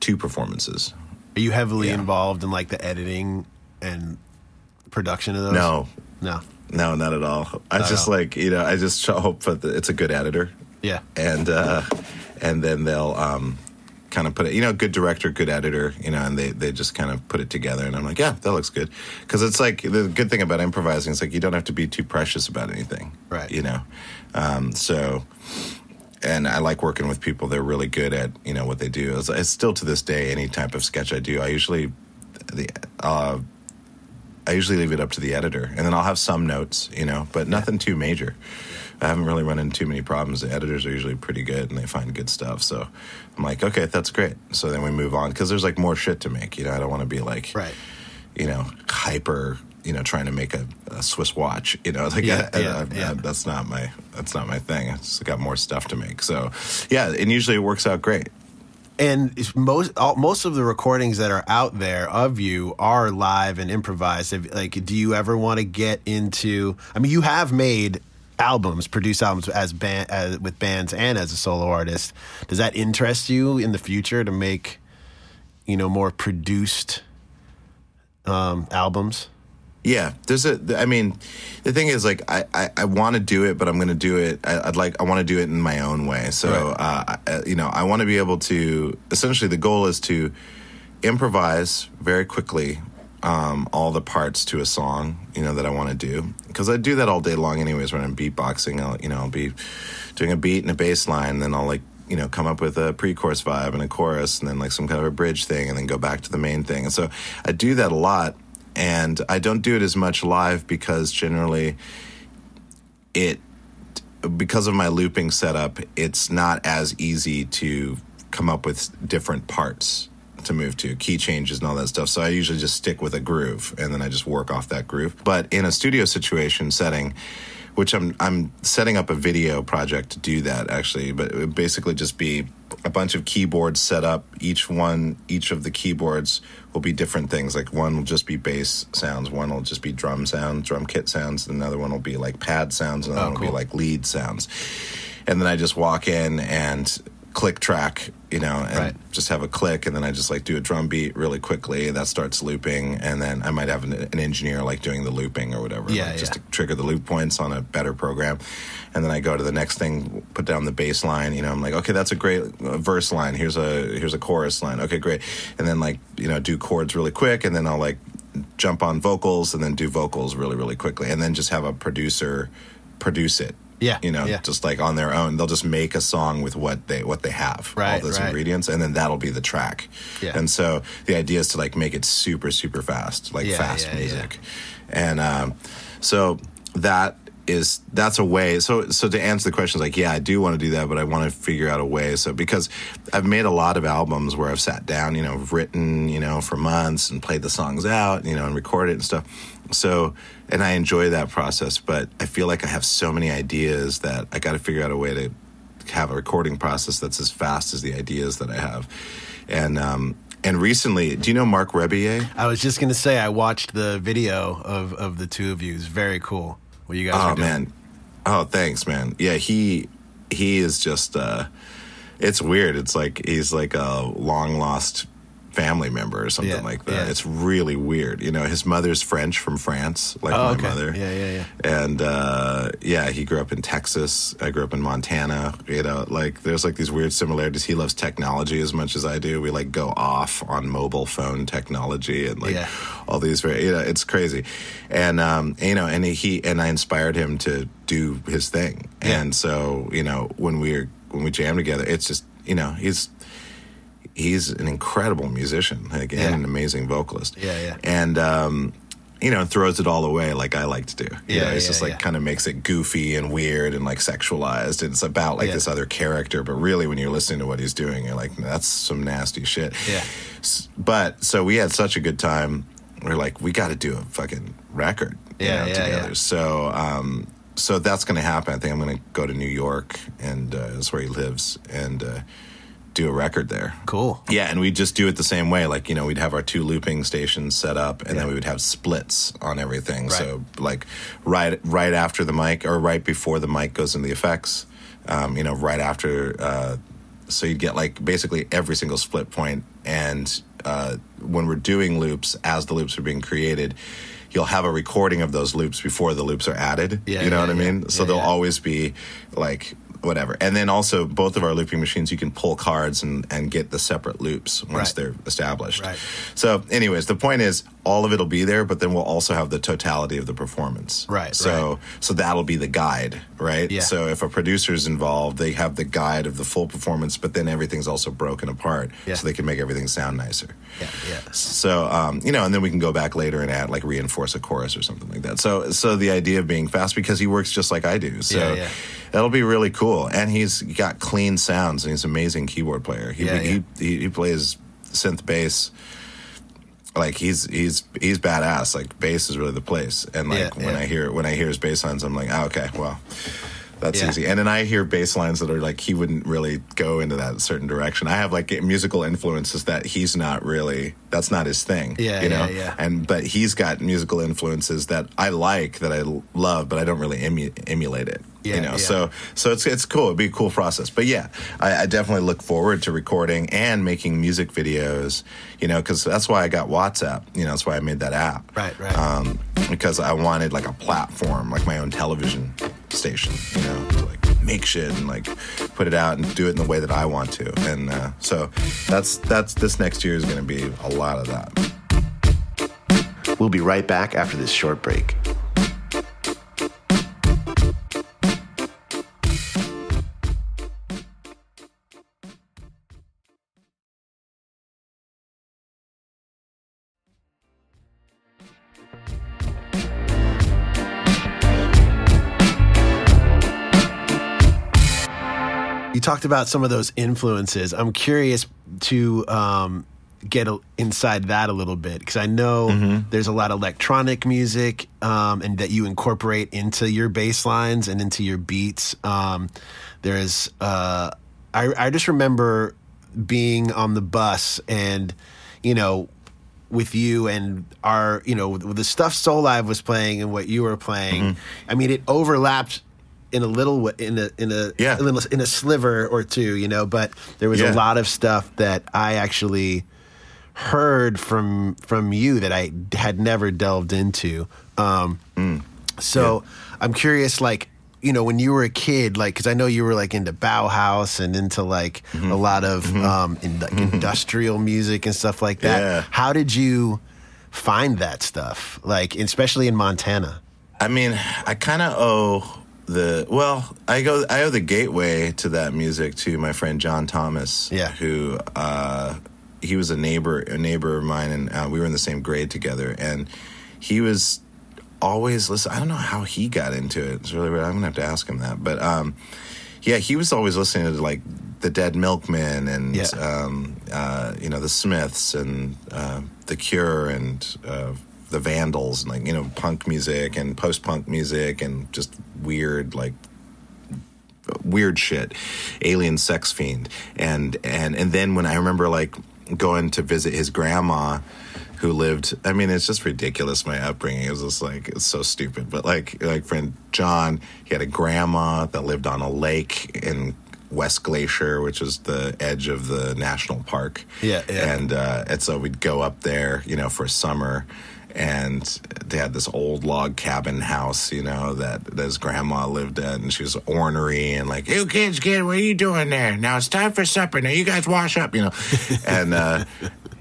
two performances. Are you heavily Yeah. involved in like the editing and production of those? No, no. no, not at all. I Not at just all. like you know, I just hope that it's a good editor. Yeah, and uh, and then they'll um, kind of put it. You know, good director, good editor. You know, and they they just kind of put it together. And I'm like, yeah, that looks good. Because it's like the good thing about improvising is like you don't have to be too precious about anything. Right. You know, um, so. And I like working with people. They're really good at you know what they do. It's, it's still to this day, any type of sketch I do, I usually the uh, I usually leave it up to the editor, and then I'll have some notes, you know, but nothing too major. I haven't really run into too many problems. The editors are usually pretty good, and they find good stuff. So I'm like, okay, that's great. So then we move on because there's like more shit to make. You know, I don't want to be like, right. you know, hyper. You know, trying to make a, a Swiss watch. You know, <laughs> like Yeah, I- I- yeah, I- yeah. that's not my that's not my thing. It's got more stuff to make. So yeah, and usually it works out great. And most all, most of the recordings that are out there of you are live and improvised. Like, do you ever want to get into? I mean, you have made albums, produce albums as band as, with bands and as a solo artist. Does that interest you in the future to make, you know, more produced um, albums? Yeah, there's a. I mean, the thing is, like, I I, I want to do it, but I'm going to do it. I, I'd like I want to do it in my own way. So, Right. uh, I, you know, I want to be able to. Essentially, the goal is to improvise very quickly um, all the parts to a song. You know that I want to do because I do that all day long, anyways. When I'm beatboxing, I'll you know I'll be doing a beat and a bass line, and then I'll like you know come up with a pre-chorus vibe and a chorus, and then like some kind of a bridge thing, and then go back to the main thing. And so I do that a lot, and I don't do it as much live because generally it because of my looping setup, it's not as easy to come up with different parts to move to, key changes and all that stuff. So I usually just stick with a groove and then I just work off that groove. But in a studio situation setting, which I'm I'm setting up a video project to do that actually, but it would basically just be a bunch of keyboards set up. Each one, each of the keyboards will be different things. Like one will just be bass sounds, one will just be drum sounds, drum kit sounds, another one will be like pad sounds, and another oh, one will be like lead sounds. And then I just walk in and click track, you know, and Right. just have a click, and then I just like do a drum beat really quickly. That starts looping, and then I might have an, an engineer like doing the looping or whatever, Yeah, like, just yeah. to trigger the loop points on a better program. And then I go to the next thing, put down the bass line. You know, I'm like, okay, that's a great uh, verse line. Here's a here's a chorus line. Okay, great. And then like you know, do chords really quick, and then I'll like jump on vocals, and then do vocals really really quickly, and then just have a producer produce it. Yeah, you know, yeah. just like on their own, they'll just make a song with what they what they have, all those right. ingredients, and then that'll be the track. Yeah. And so the idea is to like make it super super fast, like Yeah, fast yeah. music, and um, so that is that's a way. So so to answer the question, like yeah, I do want to do that, but I want to figure out a way. So because I've made a lot of albums where I've sat down, you know, written, you know, for months and played the songs out, you know, and recorded and stuff. So and I enjoy that process, but I feel like I have so many ideas that I got to figure out a way to have a recording process that's as fast as the ideas that I have. And um, and recently, do you know Marc Rebillet? I was just gonna say I watched the video of of the two of you. It's very cool. What you guys Oh are doing. man. Oh, thanks, man. Yeah, he he is just uh it's weird. It's like he's like a long lost family member or something Yeah, like that. yeah. It's really weird. You know, his mother's French from France, like Oh, my okay. mother. Yeah, yeah, yeah. And uh yeah, he grew up in Texas. I grew up in Montana. You know, like there's like these weird similarities. He loves technology as much as I do. We like go off on mobile phone technology and like Yeah. all these very you know it's crazy and um you know and he and i inspired him to do his thing and so you know when we're when we jam together it's just you know he's he's an incredible musician like Yeah. and an amazing vocalist Yeah, yeah. and um you know, throws it all away like I like to do. You Yeah, know, it's yeah, just like yeah. kind of makes it goofy and weird and like sexualized. And it's about like Yeah. this other character, but really when you're listening to what he's doing, you're like, that's some nasty shit. Yeah. S- But so we had such a good time. We're like, we got to do a fucking record, you Yeah, know, yeah, together. So, um, so that's going to happen. I think I'm going to go to New York, and uh, that's where he lives, and uh, do a record there. Cool. Yeah, and we'd just do it the same way. Like, you know, we'd have our two looping stations set up and Yeah. then we would have splits on everything. Right. So like right right after the mic or right before the mic goes into the effects, um, you know, right after uh, So you'd get like basically every single split point, and uh, when we're doing loops, as the loops are being created, you'll have a recording of those loops before the loops are added. Yeah, you know yeah, what I mean? So Yeah, they'll yeah. always be like whatever. And then also both of our looping machines, you can pull cards and, and get the separate loops once Right. they're established. Right. So, anyways, the point is all of it'll be there, but then we'll also have the totality of the performance. Right, So, right. so that'll be the guide, right? Yeah. So if a producer's involved, they have the guide of the full performance, but then everything's also broken apart, Yeah. so they can make everything sound nicer. Yeah, yeah. So, um, you know, and then we can go back later and add like reinforce a chorus or something like that. So, so the idea of being fast because he works just like I do. So Yeah, yeah. that'll be really cool. And he's got clean sounds and he's an amazing keyboard player. He, Yeah, he, he, he plays synth bass. Like he's he's he's badass. Like bass is really the place. And like Yeah, when yeah. I hear when I hear his bass lines, I'm like, oh, okay, well, that's Yeah. easy. And then I hear bass lines that are like he wouldn't really go into that certain direction. I have like musical influences that he's not really. That's not his thing. Yeah, you know. yeah, yeah. And but he's got musical influences that I like that I love, but I don't really emu- emulate it. Yeah, you know. yeah. So so it's it's cool. It'd be a cool process. But yeah, I, I definitely look forward to recording and making music videos. You know, because that's why I got WhatsApp. You know, that's why I made that app Right, right. um, because I wanted like a platform, like my own television station, you know, to like make shit and like put it out and do it in the way that I want to. And uh, so that's that's this next year is going to be a lot of that. We'll be right back after this short break. You talked about some of those influences. I'm curious to um, get a, inside that a little bit because I know there's a lot of electronic music um, and that you incorporate into your bass lines and into your beats. Um, there's, uh, I, I just remember being on the bus and, you know, with you and our, you know, the stuff Soulive was playing and what you were playing. I mean, it overlapped in a little in a in a Yeah. in a, in a sliver or two, you know. But there was a lot of stuff that I actually heard from from you that I had never delved into. Um, Mm. so I'm curious, like you know, when you were a kid, like because I know you were like into Bauhaus and into like Mm-hmm. a lot of um, in, like, industrial music and stuff like that. Yeah. How did you find that stuff? Like, especially in Montana. I mean, I kind of owe the well, I go, I owe the gateway to that music to my friend John Thomas, Yeah. who uh, he was a neighbor, a neighbor of mine, and uh, we were in the same grade together, and he was always listen. I don't know how he got into it. It's really weird. I'm gonna have to ask him that, but um, yeah, he was always listening to like the Dead Milkmen and Yeah. um, uh, you know the Smiths and uh, the Cure and uh, the Vandals and like you know punk music and post punk music and just weird like weird shit, alien sex fiend, and and and then when I remember like going to visit his grandma. Who lived? I mean, it's just ridiculous. My upbringing it was just like it's so stupid. But like, like friend John, he had a grandma that lived on a lake in West Glacier, which is the edge of the national park. Yeah, yeah. And uh, and so we'd go up there, you know, for summer, and they had this old log cabin house, you know, that, that his grandma lived in, and she was ornery and like, "You kids, kid, what are you doing there? Now it's time for supper. Now you guys wash up, you know." <laughs> and uh,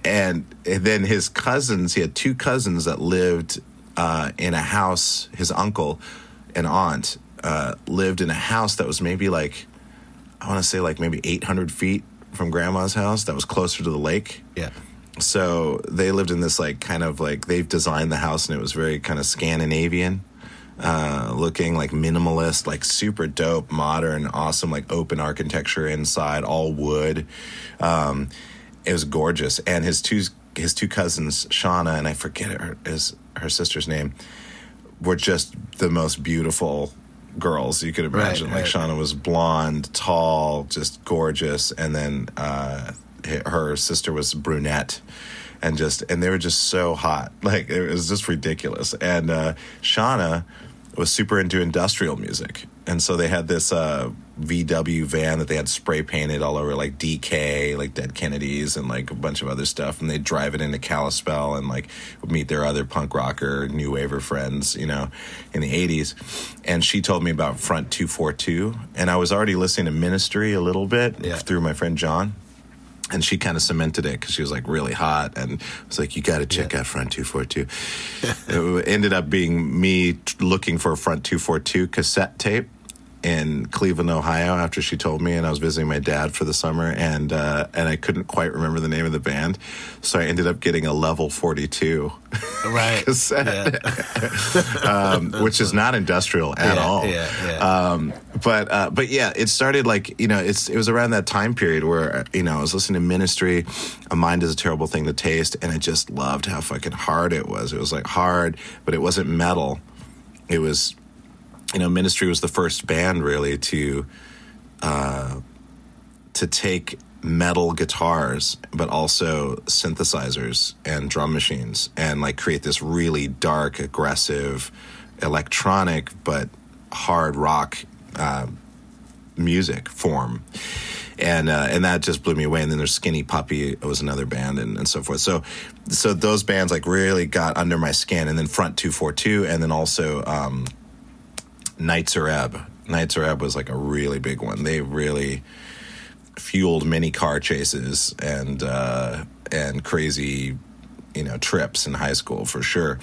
and then his cousins, he had two cousins that lived uh, in a house. His uncle and aunt uh, lived in a house that was maybe like I want to say like maybe 800 feet from grandma's house that was closer to the lake. Yeah. So they lived in this like kind of like they've designed the house and it was very kind of Scandinavian uh, looking, like minimalist, like super dope, modern, awesome, like open architecture inside, all wood. Um, it was gorgeous, and his two his two cousins, Shauna and I forget her his her sister's name, were just the most beautiful girls you could imagine. right. Like Shauna was blonde, tall, just gorgeous, and then uh, her sister was brunette, and just and they were just so hot. <laughs> Like it was just ridiculous. And uh, Shauna was super into industrial music, and so they had this uh, VW van that they had spray painted all over, like DK, like Dead Kennedys, and like a bunch of other stuff. And they'd drive it into Kalispell and like meet their other punk rocker, new waver friends, you know, in the '80s. And she told me about Front Two Four Two, and I was already listening to Ministry a little bit Yeah. through my friend John and she kind of cemented it because she was like really hot and I was like you got to check out front 242 <laughs> it ended up being me t- looking for a front 242 cassette tape in Cleveland, Ohio, after she told me, and I was visiting my dad for the summer, and uh, and I couldn't quite remember the name of the band, so I ended up getting a level forty two <laughs> Right. cassette, Yeah. <laughs> um, which is not industrial at yeah, all Yeah. Yeah. um, but uh, but yeah, it started like you know it's it was around that time period where you know I was listening to Ministry, A Mind Is a Terrible Thing to Taste, and I just loved how fucking hard it was. It was like hard, but it wasn't metal. It was, you know, Ministry was the first band really to uh, to take metal guitars but also synthesizers and drum machines and like create this really dark aggressive electronic but hard rock uh, music form. And uh, and that just blew me away. And then there's skinny puppy was another band and, and so forth. So so those bands like really got under my skin. And then front 242 and then also um Nitzer Ebb. Nitzer Ebb was like a really big one. They really fueled many car chases and uh, and crazy, you know, trips in high school for sure.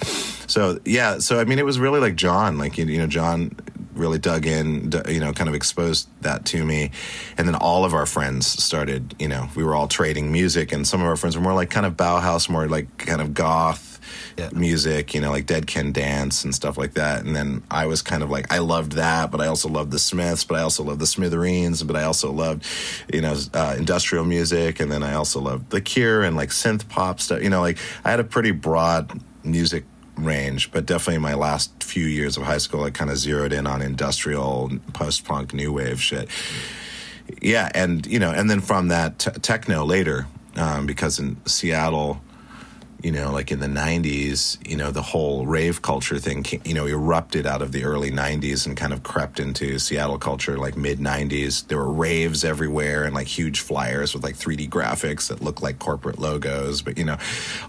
So yeah, so I mean, it was really like John, like you know, John really dug in, you know, kind of exposed that to me, and then all of our friends started, you know, we were all trading music, and some of our friends were more like kind of Bauhaus, more like kind of goth Yeah. music, you know, like Dead Can Dance and stuff like that. And then I was kind of like, I loved that, but I also loved the Smiths, but I also loved the Smithereens, but I also loved, you know, uh, industrial music. And then I also loved The Cure and like synth pop stuff. You know, like I had a pretty broad music range, but definitely my last few years of high school, I kind of zeroed in on industrial, post punk, new wave shit. Yeah. And, you know, and then from that, t- techno later, um, because in Seattle, you know, like in the 90s, you know, the whole rave culture thing, you know, erupted out of the early 90s and kind of crept into Seattle culture like mid 90s. There were raves everywhere and like huge flyers with like 3D graphics that look like corporate logos, but you know,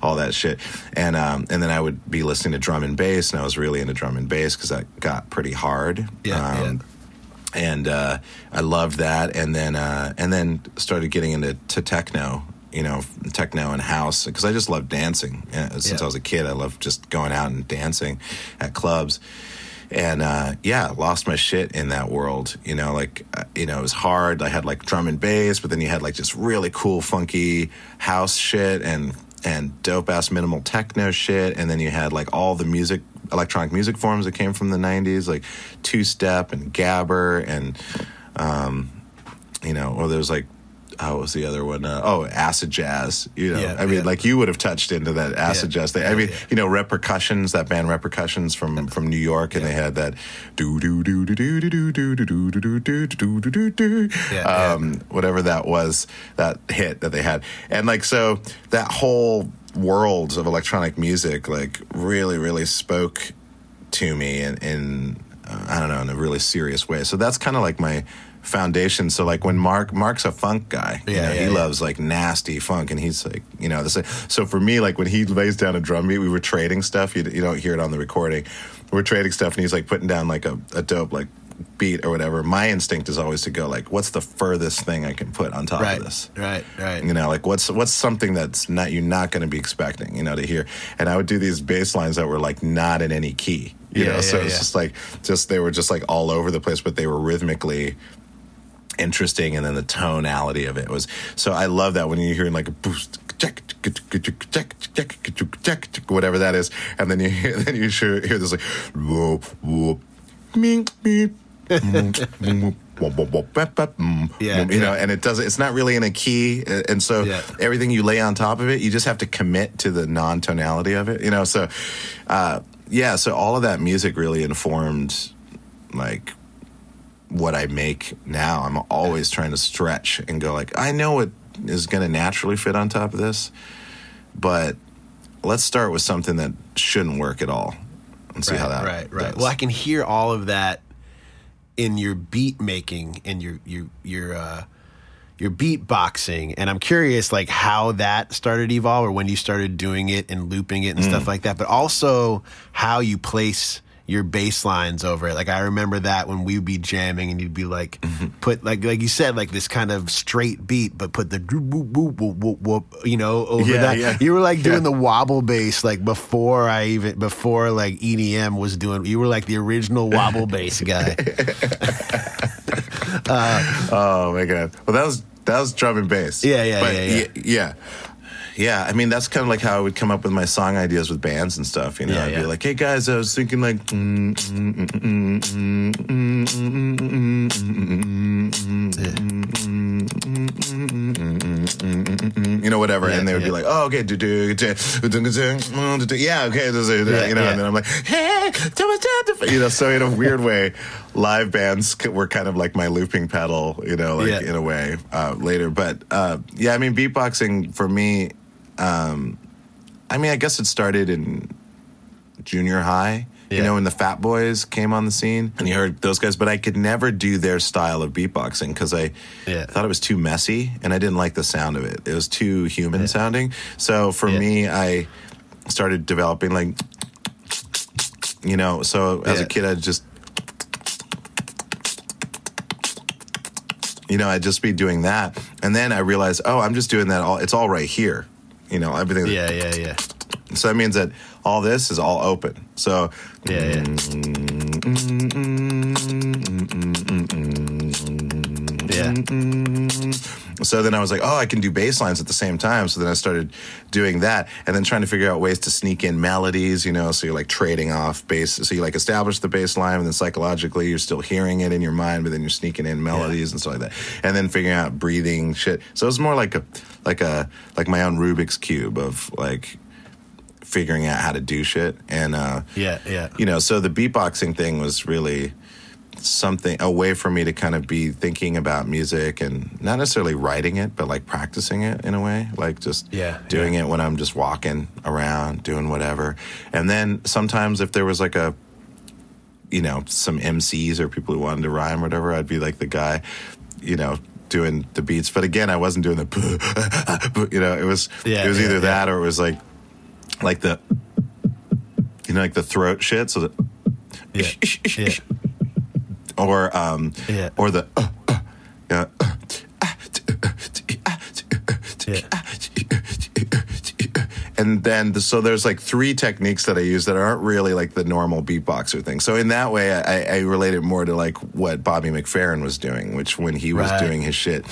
all that shit. And um, and then I would be listening to drum and bass, and I was really into drum and bass because that got pretty hard. Yeah, Um, and uh, I loved that. And then uh, and then started getting into to techno, you know, techno and house because I just loved dancing Uh, since Yeah. I was a kid. I loved just going out and dancing at clubs. And uh, yeah, lost my shit in that world. You know, like uh, you know, it was hard. I had like drum and bass, but then you had like just really cool, funky house shit and and dope ass minimal techno shit, and then you had like all the music, electronic music forms that came from the '90s, like two step and gabber, and um, you know, or there's like. Oh, what was the other one? Uh, oh, acid jazz. You know, Yeah, I mean, yeah. like you would have touched into that acid Yeah, jazz thing. I mean, you know, repercussions. That band repercussions from from New York, and they had that do do do do do do do do do do do do do do do do um whatever that was that hit that they had and like so that whole world of electronic music like really really spoke to me in, in uh, I don't know in a really serious way so that's kind of like my foundation so like when Mark Mark's a funk guy you Yeah, know, yeah, he yeah. loves like nasty funk and he's like you know this so for me like when he lays down a drum beat we were trading stuff you, you don't hear it on the recording we're trading stuff and he's like putting down like a, a dope like beat or whatever my instinct is always to go like what's the furthest thing I can put on top right. of this Right. Right. you know like what's what's something that's not you're not going to be expecting you know to hear and i would do these bass lines that were like not in any key you Yeah, know so it's yeah. just like just they were just like all over the place but they were rhythmically interesting and then the tonality of it was so i love that when you're hearing like a boost whatever that is and then you hear then you hear this like whoop whoop meep meep Yeah, you know, and it doesn't. It's not really in a key, uh, and so Yeah. everything you lay on top of it, you just have to commit to the non-tonality of it. You know, so uh, yeah, so all of that music really informed like what I make now. I'm always trying to stretch and go like, I know it is going to naturally fit on top of this, but let's start with something that shouldn't work at all. and see right, how that right right does. well i can hear all of that in your beat making and your your your uh your beatboxing and i'm curious like how that started to evolve or when you started doing it and looping it and Mm. stuff like that but also how you place your bass lines over it like i remember that when we would be jamming and you'd be like Mm-hmm. put like like you said like this kind of straight beat but put the whoop, whoop, whoop, whoop, whoop, you know over Yeah, that yeah. you were like doing Yeah. the wobble bass like before I even before like EDM was doing. You were like the original wobble bass guy. <laughs> Oh my god! Well, that was that was drum and bass. Yeah, yeah, But yeah, yeah. yeah yeah. I mean, that's kind of like how I would come up with my song ideas with bands and stuff. You know, yeah, I'd yeah. be like, "Hey guys, I was thinking like." You know, whatever, yeah, and they would yeah. be like, "Oh, okay, do do do, do yeah, okay, yeah, you know." Yeah. And then I'm like, "Hey, you know." So in a weird way, live bands were kind of like my looping pedal, you know, like yeah. in a way uh, later. But uh, yeah, I mean, beatboxing for me um, I mean, I guess it started in junior high. You know, when the Fat Boys came on the scene, and you heard those guys, but I could never do their style of beatboxing because I Yeah. thought it was too messy, and I didn't like the sound of it. It was too human sounding. So for Yeah. me, I started developing like, you know, so as Yeah. a kid, I just you know, I'd just be doing that. And then I realized, oh, I'm just doing that all it's all right here. You know, everything yeah, yeah, yeah, so that means that all this is all open. So yeah, yeah. Yeah. So then I was like, oh, I can do bass lines at the same time. So then I started doing that and then trying to figure out ways to sneak in melodies, you know, so you're like trading off bass. So you like establish the bass line and then psychologically you're still hearing it in your mind, but then you're sneaking in melodies and stuff like that. And then figuring out breathing shit. So it was more like a, like a, like my own Rubik's cube of like figuring out how to do shit. And, uh, Yeah, yeah. you know, so the beatboxing thing was really something a way for me to kind of be thinking about music and not necessarily writing it, but like practicing it in a way, like just Yeah, doing it when I'm just walking around doing whatever. And then sometimes if there was like a you know, some MCs or people who wanted to rhyme or whatever, I'd be like the guy, you know, doing the beats. But again, I wasn't doing the, <laughs> you know, it was Yeah, it was yeah, either yeah. that or it was like like the, you know, like the throat shit. So the, Yeah, <laughs> yeah. Or um, Yeah. or the, uh, uh, yeah, uh, and then the, so there's like three techniques that I use that aren't really like the normal beatboxer thing. So in that way, I, I relate it more to like what Bobby McFerrin was doing, which when he was Right. doing his shit.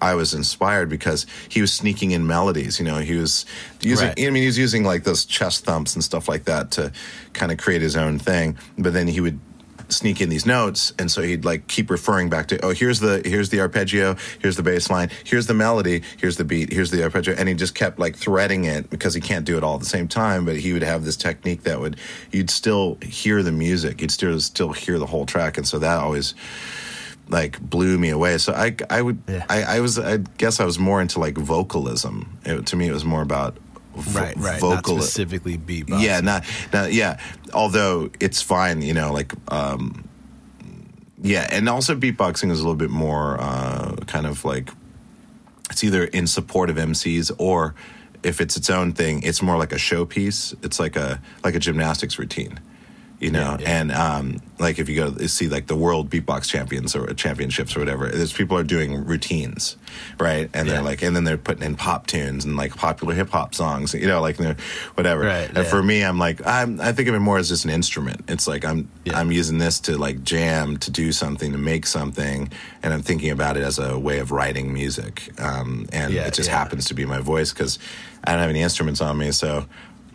I was inspired because he was sneaking in melodies. You know, he was using. Right. I mean, he was using like those chest thumps and stuff like that to kind of create his own thing. But then he would sneak in these notes, and so he'd like keep referring back to, oh, here's the here's the arpeggio, here's the bass line, here's the melody, here's the beat, here's the arpeggio, and he just kept like threading it because he can't do it all at the same time. But he would have this technique that would you'd still hear the music, you'd still still hear the whole track, and so that always like blew me away. So I I would Yeah. I, I was I guess I was more into like vocalism. It, to me, it was more about vo- Right, right. vocal Not specifically beatbox. yeah, not, not yeah. Although it's fine, you know, like um, yeah, and also beatboxing is a little bit more uh, kind of like it's either in support of MCs or if it's its own thing, it's more like a showpiece. It's like a like a gymnastics routine. You know, Yeah, yeah. and um, like if you go to see like the world beatbox champions or championships or whatever, there's people are doing routines, right? And Yeah. they're like, and then they're putting in pop tunes and like popular hip hop songs, you know, like whatever. Right, and for me, I'm like, I'm, I think of it more as just an instrument. It's like I'm. I'm using this to like jam, to do something, to make something, and I'm thinking about it as a way of writing music. Um, and it just happens to be my voice because I don't have any instruments on me, so.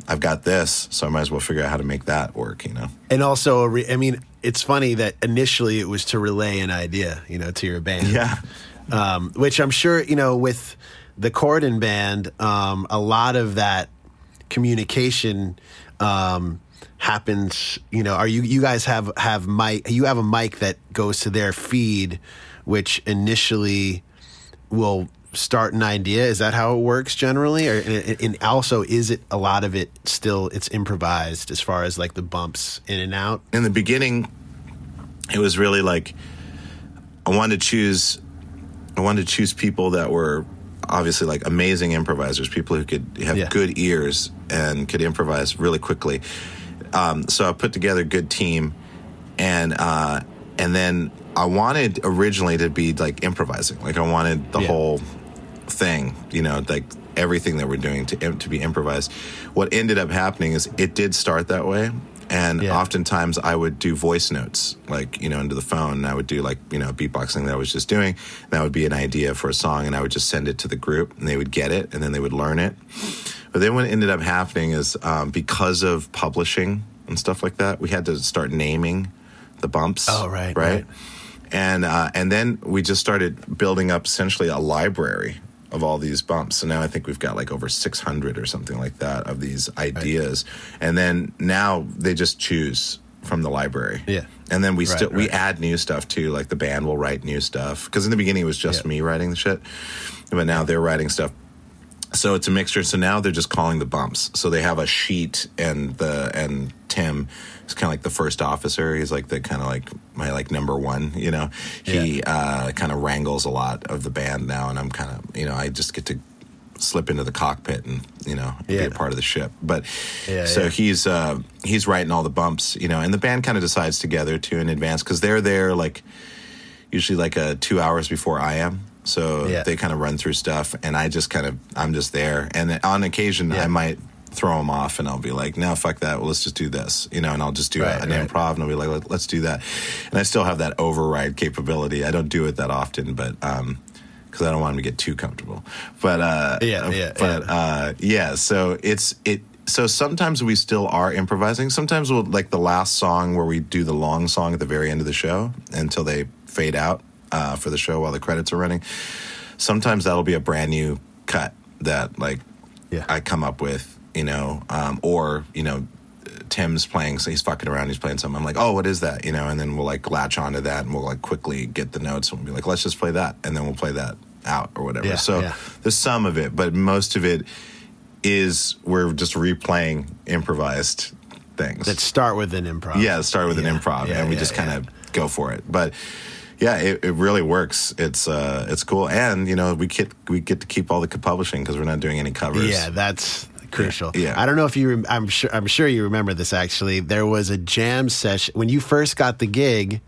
I've got this, so I might as well figure out how to make that work, you know? And also, re- I mean, it's funny that initially it was to relay an idea, you know, to your band. Yeah. um, which I'm sure you know with the Corden band, um, a lot of that communication um, happens. You know, are you you guys have have mic? You have a mic that goes to their feed, which initially will start an idea? Is that how it works generally? Or and, and also, is it a lot of it still it's improvised as far as like the bumps in and out? in the beginning, it was really like I wanted to choose. I wanted to choose people that were obviously like amazing improvisers, people who could have Yeah. good ears and could improvise really quickly. Um, so I put together a good team, and uh, and then I wanted originally to be like improvising, like I wanted the Yeah. whole thing, you know, like everything that we're doing to to be improvised. What ended up happening is it did start that way, and Yeah. oftentimes I would do voice notes, like you know, into the phone. And I would do like you know beatboxing that I was just doing. And that would be an idea for a song, and I would just send it to the group, and they would get it, and then they would learn it. But then what ended up happening is um, because of publishing and stuff like that, we had to start naming the bumps. Oh, right, right. right. And uh, and then we just started building up essentially a library of all these bumps. So now I think we've got like over 600 or something like that of these ideas. And then now they just choose from the library. Yeah. And then we Right, still we add new stuff too. Like the band will write new stuff because in the beginning it was just Yeah. me writing the shit, but now they're writing stuff. So it's a mixture. So now they're just calling the bumps. So they have a sheet, and the and Tim is kind of like the first officer. He's like the kind of like my like number one. You know, he uh, kind of wrangles a lot of the band now, and I'm kind of you know I just get to slip into the cockpit and you know be a part of the ship. But Yeah, so yeah. he's uh, he's writing all the bumps, you know, and the band kind of decides together too in advance because they're there like usually like uh, two hours before I am. So Yeah. they kind of run through stuff, and I just kind of I'm just there. And on occasion, Yeah. I might throw them off, and I'll be like, "No, fuck that. Well, let's just do this," you know. And I'll just do Right, an right. improv, and I'll be like, Let, "Let's do that." And I still have that override capability. I don't do it that often, but um, because I don't want them to get too comfortable. But uh, Yeah, yeah, but yeah. uh, yeah. So it's it. So sometimes we still are improvising. Sometimes we'll like the last song where we do the long song at the very end of the show until they fade out uh, for the show while the credits are running. Sometimes that'll be a brand new cut that like Yeah. I come up with, you know, um, or you know. Tim's playing, so he's fucking around. He's playing something. I'm like, oh, what is that? You know, and then we'll like latch onto that, and we'll like quickly get the notes, and we'll be like, let's just play that, and then we'll play that out or whatever. Yeah, so yeah. there's some of it, but most of it is we're just replaying improvised things. That start with an improv. yeah, start with Yeah, an improv, and we just kind of go for it. But yeah, it, it really works. It's uh, it's cool, and you know, we get we get to keep all the publishing because we're not doing any covers. Yeah, that's crucial. Yeah. I don't know if you. Rem- I'm sure. I'm sure you remember this. Actually, there was a jam session when you first got the gig.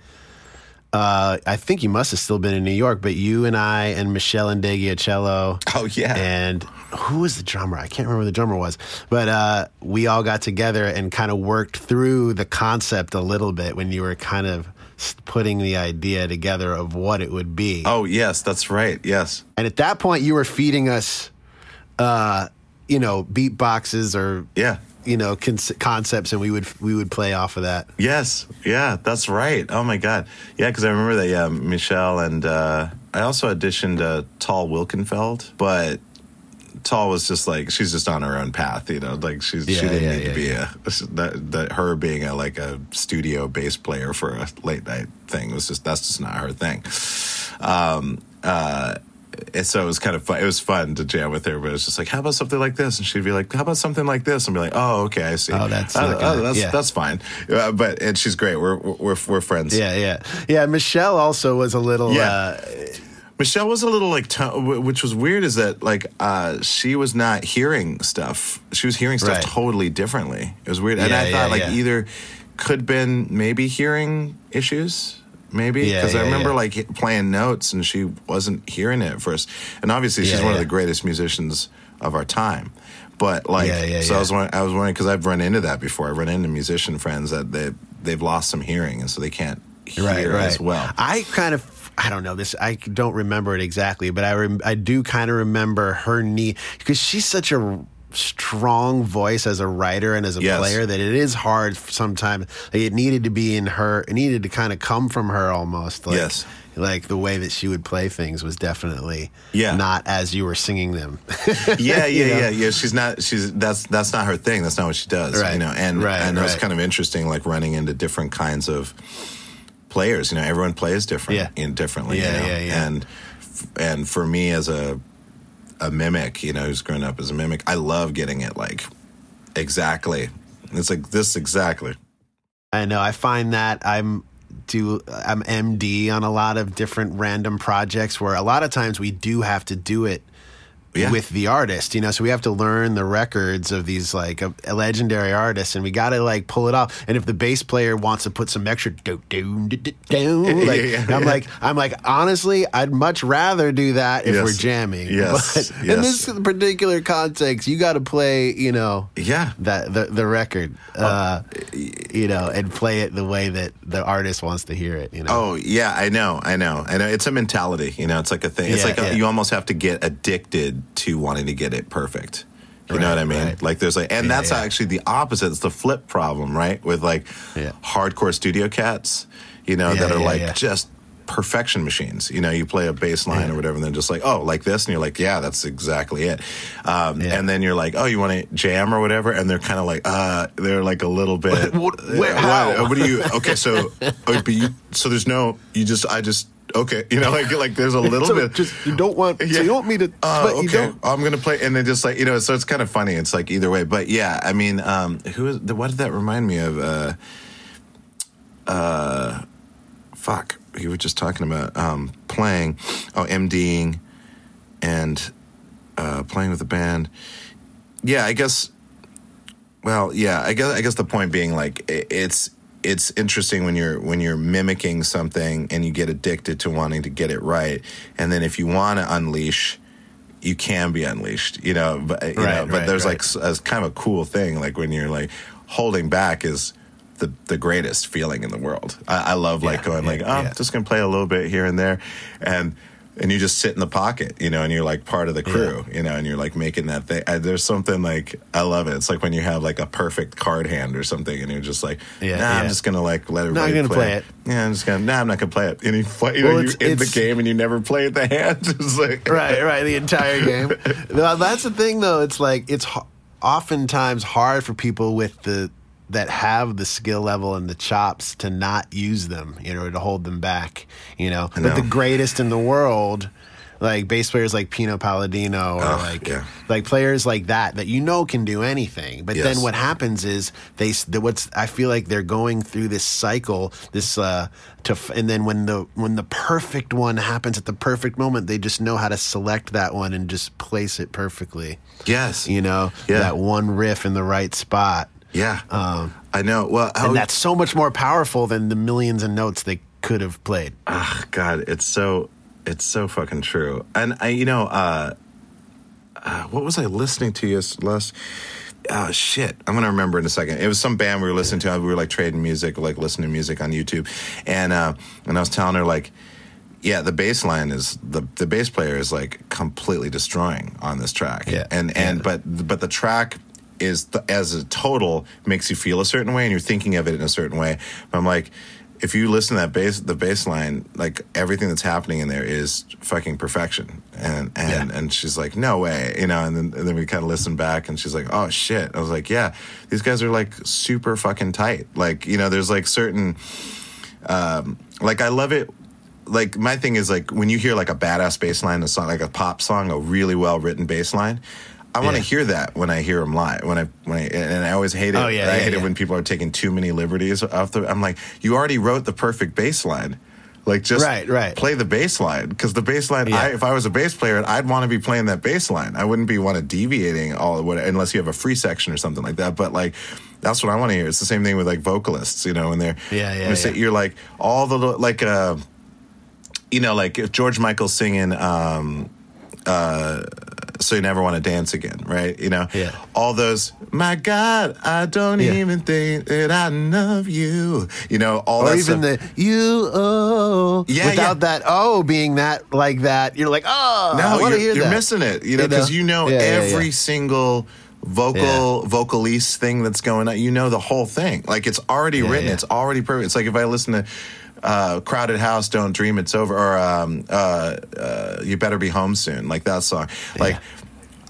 Uh, I think you must have still been in New York, but you and I and Michelle and Cello Oh yeah. and who was the drummer? I can't remember who the drummer was, but uh, we all got together and kind of worked through the concept a little bit when you were kind of putting the idea together of what it would be. oh yes, that's right. Yes. And at that point, you were feeding us, uh, you know, beatboxes or Yeah. you know con- concepts, and we would we would play off of that. Yes, yeah, that's right. Oh my god, yeah, because I remember that. Yeah, Meshell and uh, I also auditioned uh, Tal Wilkenfeld, but Tal was just like she's just on her own path, you know. Like she's she didn't yeah, need yeah, to be yeah. a that, that her being a like a studio bass player for a late night thing was just that's just not her thing. Um, uh, and so it was kind of fun. It was fun to jam with her, but it was just like, how about something like this? And she'd be like, how about something like this? And be like, oh, okay, I see. Oh, that's oh, oh, that's yeah. that's fine. Uh, but and she's great. We're we're we're friends. Yeah, yeah, yeah. Meshell also was a little. Yeah. Uh, Meshell was a little like, wh- which was weird, is that like uh, she was not hearing stuff. She was hearing stuff Right. totally differently. It was weird, and Yeah, I yeah, thought like yeah. either could been maybe hearing issues. Maybe Yeah, because I remember yeah. like playing notes and she wasn't hearing it at first. And obviously, she's Yeah, one of the greatest musicians of our time. But like, Yeah, yeah, so I was wondering, I was wondering because I've run into that before. I've run into musician friends that they they've lost some hearing and so they can't hear right, right. as well. I kind of. I don't know this. I don't remember it exactly, but I rem- I do kind of remember her knee because she's such a strong voice as a writer and as a Yes. player that it is hard sometimes. Like it needed to be in her. It needed to kind of come from her almost. Like, Yes. Like the way that she would play things was definitely Yeah. not as you were singing them. <laughs> yeah, yeah, You know? yeah, yeah. She's not. She's that's that's not her thing. That's not what she does. Right. You know, and Right, and it was kind of interesting, like running into different kinds of players. You know, everyone plays different, Yeah. in differently. Yeah, you know? yeah, yeah. And and for me as a a mimic, you know, who's grown up as a mimic, I love getting it like exactly. It's like this exactly. I know. I find that I'm do I'm MD on a lot of different random projects where a lot of times we do have to do it Yeah. with the artist, you know. So we have to learn the records of these like a, legendary artists, and we got to like pull it off. And if the bass player wants to put some extra do do do do, do like, Yeah, yeah, I'm like I'm like honestly, I'd much rather do that if Yes. we're jamming. Yes, but in this particular context, you got to play, you know, Yeah. that the the record, uh, you know, and play it the way that the artist wants to hear it. You know. Oh yeah, I know, I know, I know. It's a mentality, you know. It's like a thing. It's like a, you almost have to get addicted to wanting to get it perfect. You know what I mean? right. Like there's like, and Yeah, that's yeah. actually the opposite. It's the flip problem, right? With like Yeah. hardcore studio cats, you know, that are like just perfection machines. You know, you play a bass line or whatever, and then just like, oh, like this, and you're like, yeah, that's exactly it. Um. And then you're like, oh, you want to jam or whatever, and they're kind of like, uh, they're like a little bit. <laughs> What- Uh, how? What, what do you? Okay, so, <laughs> oh, you, so there's no, you just, I just, okay, you know, like like there's a <laughs> little So bit. just you don't want so Yeah. you don't want me to Uh, okay, I'm gonna play, and then just like you know, so it's kind of funny. It's like either way, but yeah, I mean, um, who is? What did that remind me of? Uh, uh, fuck, you were just talking about um, playing, oh, MDing, and uh, playing with the band. Yeah, I guess. Well, yeah, I guess I guess the point being like it's it's interesting when you're when you're mimicking something and you get addicted to wanting to get it right, and then if you want to unleash, you can be unleashed, you know. But you know, but right, there's right. like a kind of a cool thing, like when you're like holding back is the the greatest feeling in the world. I, I love like Yeah, going yeah, like, oh, yeah. I'm just gonna play a little bit here and there, and and you just sit in the pocket, you know, and you're like part of the crew, you know, and you're like making that thing. I, there's something like I love it. It's like when you have like a perfect card hand or something, and you're just like, Yeah, nah, I'm just gonna like let Not everybody gonna play it. Yeah, I'm just gonna, nah, I'm not gonna play it. And you play, you know, you in the game and you never play the hand. <laughs> It's like, <laughs> right right the entire game <laughs> that's the thing though it's like it's oftentimes hard for people with the that have the skill level and the chops to not use them you know to hold them back you know but the greatest in the world like bass players like Pino Palladino or Oh, like yeah. like players like that that you know can do anything but Yes. then what happens is they the, what's I feel like they're going through this cycle this uh to and then when the when the perfect one happens at the perfect moment they just know how to select that one and just place it perfectly yes, you know Yeah. that one riff in the right spot yeah, I know. Well, how, and that's so much more powerful than the millions of notes they could have played Ah, God, it's so it's so fucking true. And I, you know, uh, uh, what was I listening to yes last? Oh shit, I'm gonna remember in a second. It was some band we were listening to. We were like trading music, like listening to music on YouTube, and uh, and I was telling her like. Yeah, the bass line is the the bass player is like completely destroying on this track. Yeah. And and Yeah. but but the track is the, as a total makes you feel a certain way and you're thinking of it in a certain way. But I'm like if you listen to that bass the bass line, like everything that's happening in there is fucking perfection. And and Yeah. and she's like, No way, you know, and then and then we kind of listen back and she's like, Oh shit. I was like, Yeah, these guys are like super fucking tight. Like, you know, there's like certain um like I love it like my thing is like when you hear like a badass bass line, a song like a pop song, a really well written bass line. I want to Yeah. hear that when I hear them live. When I when I and I always hate it. Oh, yeah, I yeah, hate it when people are taking too many liberties off the. I'm like, you already wrote the perfect bass line. Like just Right, right. play the bass line because the bass line. Yeah. I, if I was a bass player, I'd want to be playing that bass line. I wouldn't be want to deviating all what unless you have a free section or something like that. But like that's what I want to hear. It's the same thing with like vocalists. You know, when they're Yeah, yeah, say- you're like all the like uh you know like if George Michael's singing um uh so you never want to dance again right you know Yeah. all those my god i don't Yeah. even think that i love you you know all or that even stuff. the you oh Yeah, without yeah. that oh being that like that you're like oh I no want to you're, hear you're that missing it you know You know? because you know, Yeah, yeah, every yeah. single vocal vocalese thing that's going on you know the whole thing like it's already Yeah, written yeah. it's already perfect it's like if i listen to uh, crowded house don't dream it's over or um, uh, uh, you better be home soon like that song like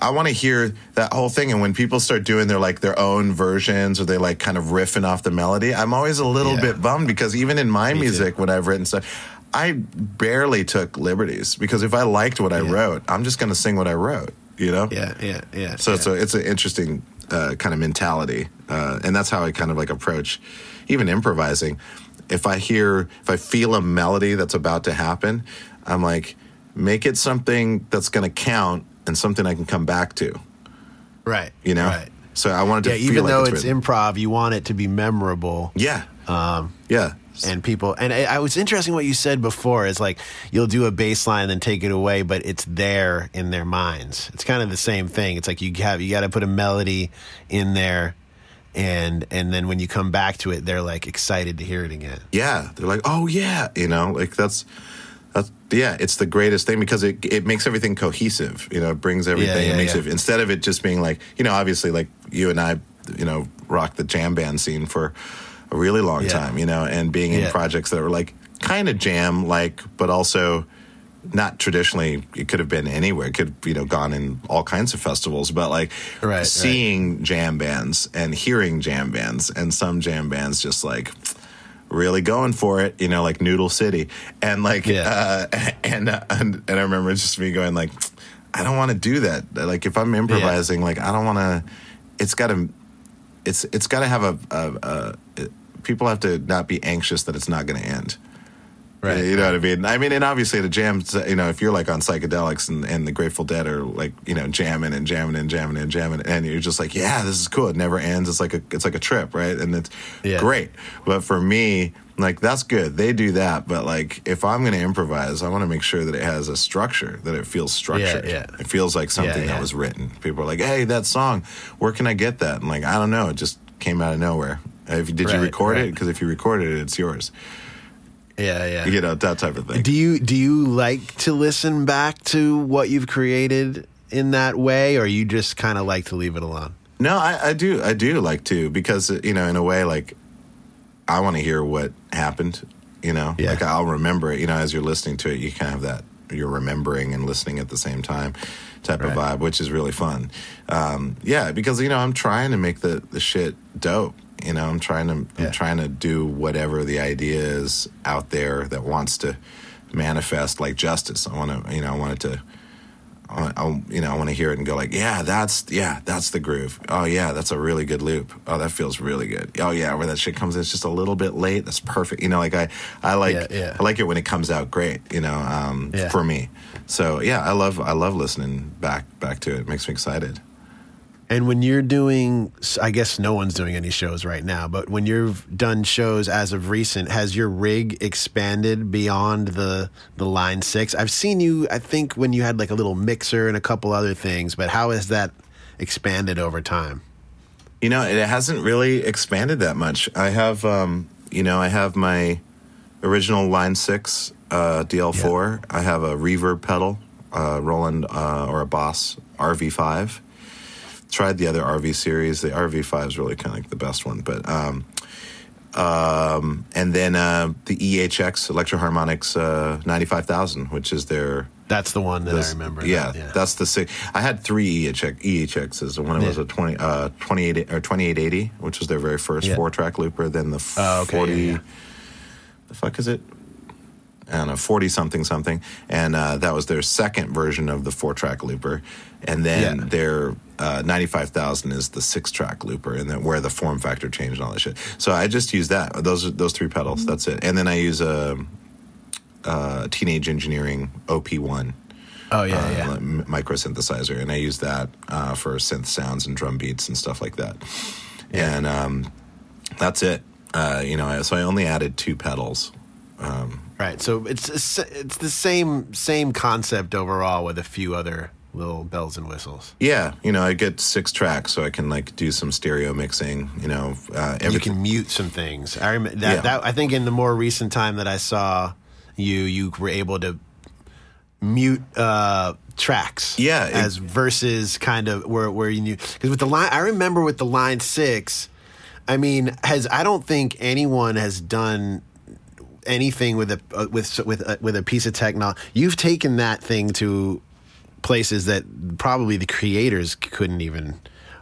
I want to hear that whole thing, and when people start doing their like their own versions, or they like kind of riffing off the melody, I'm always a little Yeah. bit bummed because even in my too. music, when I've written stuff, I barely took liberties because if I liked what I Yeah. wrote, I'm just going to sing what I wrote. you know? Yeah, yeah, yeah. So yeah. it's a it's an interesting uh, kind of mentality, uh, and that's how I kind of like approach even improvising. If I hear, if I feel a melody that's about to happen, I'm like, make it something that's going to count and something I can come back to. right. You know. right. So I wanted to Yeah, even like though it's, it's, improv, you want it to be memorable. yeah, um, yeah, and people and I, I was interesting what you said before is like you'll do a bass line and then take it away but it's there in their minds it's kind of the same thing it's like you have you got to put a melody in there and and then when you come back to it they're like excited to hear it again yeah. They're like, oh yeah, you know, like that's. That's, yeah, it's the greatest thing because it it makes everything cohesive. You know, it brings everything. yeah, it makes yeah. it instead of it just being like you know, obviously like you and I, you know, rocked the jam band scene for a really long Yeah. time. You know, and being in projects that were like kind of jam like, but also not traditionally. It could have been anywhere. It could you know gone in all kinds of festivals, but like Right, right. seeing jam bands and hearing jam bands and some jam bands just like really going for it, you know, like Noodle City, and like, Yeah. uh, <laughs> and, uh, and and I remember just me going like, I don't want to do that. Like, if I'm improvising, like, I don't want to. It's got to, it's it's got to have a, a, a. People have to not be anxious that it's not going to end. Right You know what I mean? I mean, and obviously the jams, uh, you know, if you're like on psychedelics and, and the Grateful Dead are like, you know, jamming and jamming and jamming and jamming, and you're just like, yeah, this is cool. It never ends. It's like a, it's like a trip, right? And it's Yeah. great. But for me, like that's good. They do that. But like, if I'm going to improvise, I want to make sure that it has a structure, that it feels structured. yeah. It feels like something Yeah, yeah. that was written. People are like, hey, that song, where can I get that? And like, I don't know. It just came out of nowhere. If, did you record right. it? Because if you recorded it, it's yours. Yeah yeah You know, that type of thing. do you do you like to listen back to what you've created in that way or you just kind of like to leave it alone No, I, I do. I do like to because you know, in a way, like I want to hear what happened. You know, Yeah. like I'll remember it. You know, as you're listening to it, you kind of have that you're remembering and listening at the same time type of vibe, which is really fun. Um, yeah, because you know, I'm trying to make the the shit dope. You know, I'm trying to Yeah. I'm trying to do whatever the idea is out there that wants to manifest like justice. I want to, you know, I want it to. I, want- I, you know, I want to hear it and go like, yeah, that's yeah, that's the groove. Oh yeah, that's a really good loop. Oh, that feels really good. Oh yeah, where that shit comes in, it's just a little bit late. That's perfect. You know, like I, I like, Yeah, yeah. I like it when it comes out great. You know, um, Yeah. for me. So yeah, I love, I love listening back, back to it. It makes me excited. And when you're doing, I guess no one's doing any shows right now, but when you've done shows as of recent, has your rig expanded beyond the the line six? I've seen you, I think, when you had like a little mixer and a couple other things, but how has that expanded over time? You know, it hasn't really expanded that much. I have, um, you know, I have my original Line Six uh, DL4. I have a reverb pedal, uh, Roland uh, or a Boss RV5. Tried the other RV series. The RV5 is really kind of like the best one, but um, um, and then uh, the EHX Electro-Harmonix uh, 95000, which is their That's the one that this- I remember. Yeah, that, that's the six. I had three EHX, EHXs. One was Yeah. a 20, uh, 28 or 2880, which was their very first Yeah. four track looper. Then the Oh, okay, 40, yeah, yeah. the fuck is it? I don't know, 40 something something. And uh, that was their second version of the four track looper. And then Yeah. their uh, 95,000 is the six track looper, and then where the form factor changed and all that shit. So I just use that. Those are those three pedals. That's it. And then I use a, a Teenage Engineering OP1 Oh yeah, uh, yeah. micro synthesizer, and I use that uh, for synth sounds and drum beats and stuff like that. And um, that's it. Uh, you know, so I only added two pedals. Right. So it's it's the same same concept overall with a few other little bells and whistles. Yeah, you know, I get six tracks, so I can like do some stereo mixing. You know, uh, you can mute some things. I remember that, Yeah. that. I think in the more recent time that I saw you, you were able to mute uh, tracks. Yeah, it- as versus kind of where where you knew because with the line, I remember with the line six. I mean, has I don't think anyone has done anything with a uh, with with uh, with a piece of technology. You've taken that thing to places that probably the creators couldn't even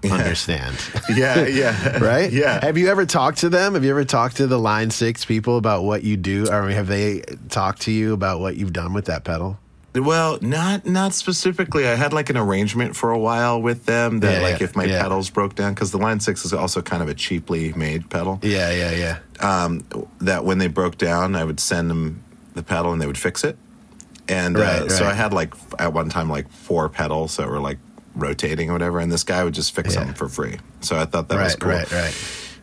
understand. <laughs> yeah, yeah, <laughs> right? yeah. Have you ever talked to them? Have you ever talked to the Line Six people about what you do? Or have they talked to you about what you've done with that pedal? Well, not not specifically. I had like an arrangement for a while with them that Yeah, like yeah, if my yeah. pedals broke down because the Line Six is also kind of a cheaply made pedal. Yeah, yeah, yeah. Um, that when they broke down, I would send them the pedal and they would fix it. And uh, Right, so. I had like at one time like four pedals that were like rotating or whatever, and this guy would just fix Yeah. them for free. So I thought that was Right, cool. right, right.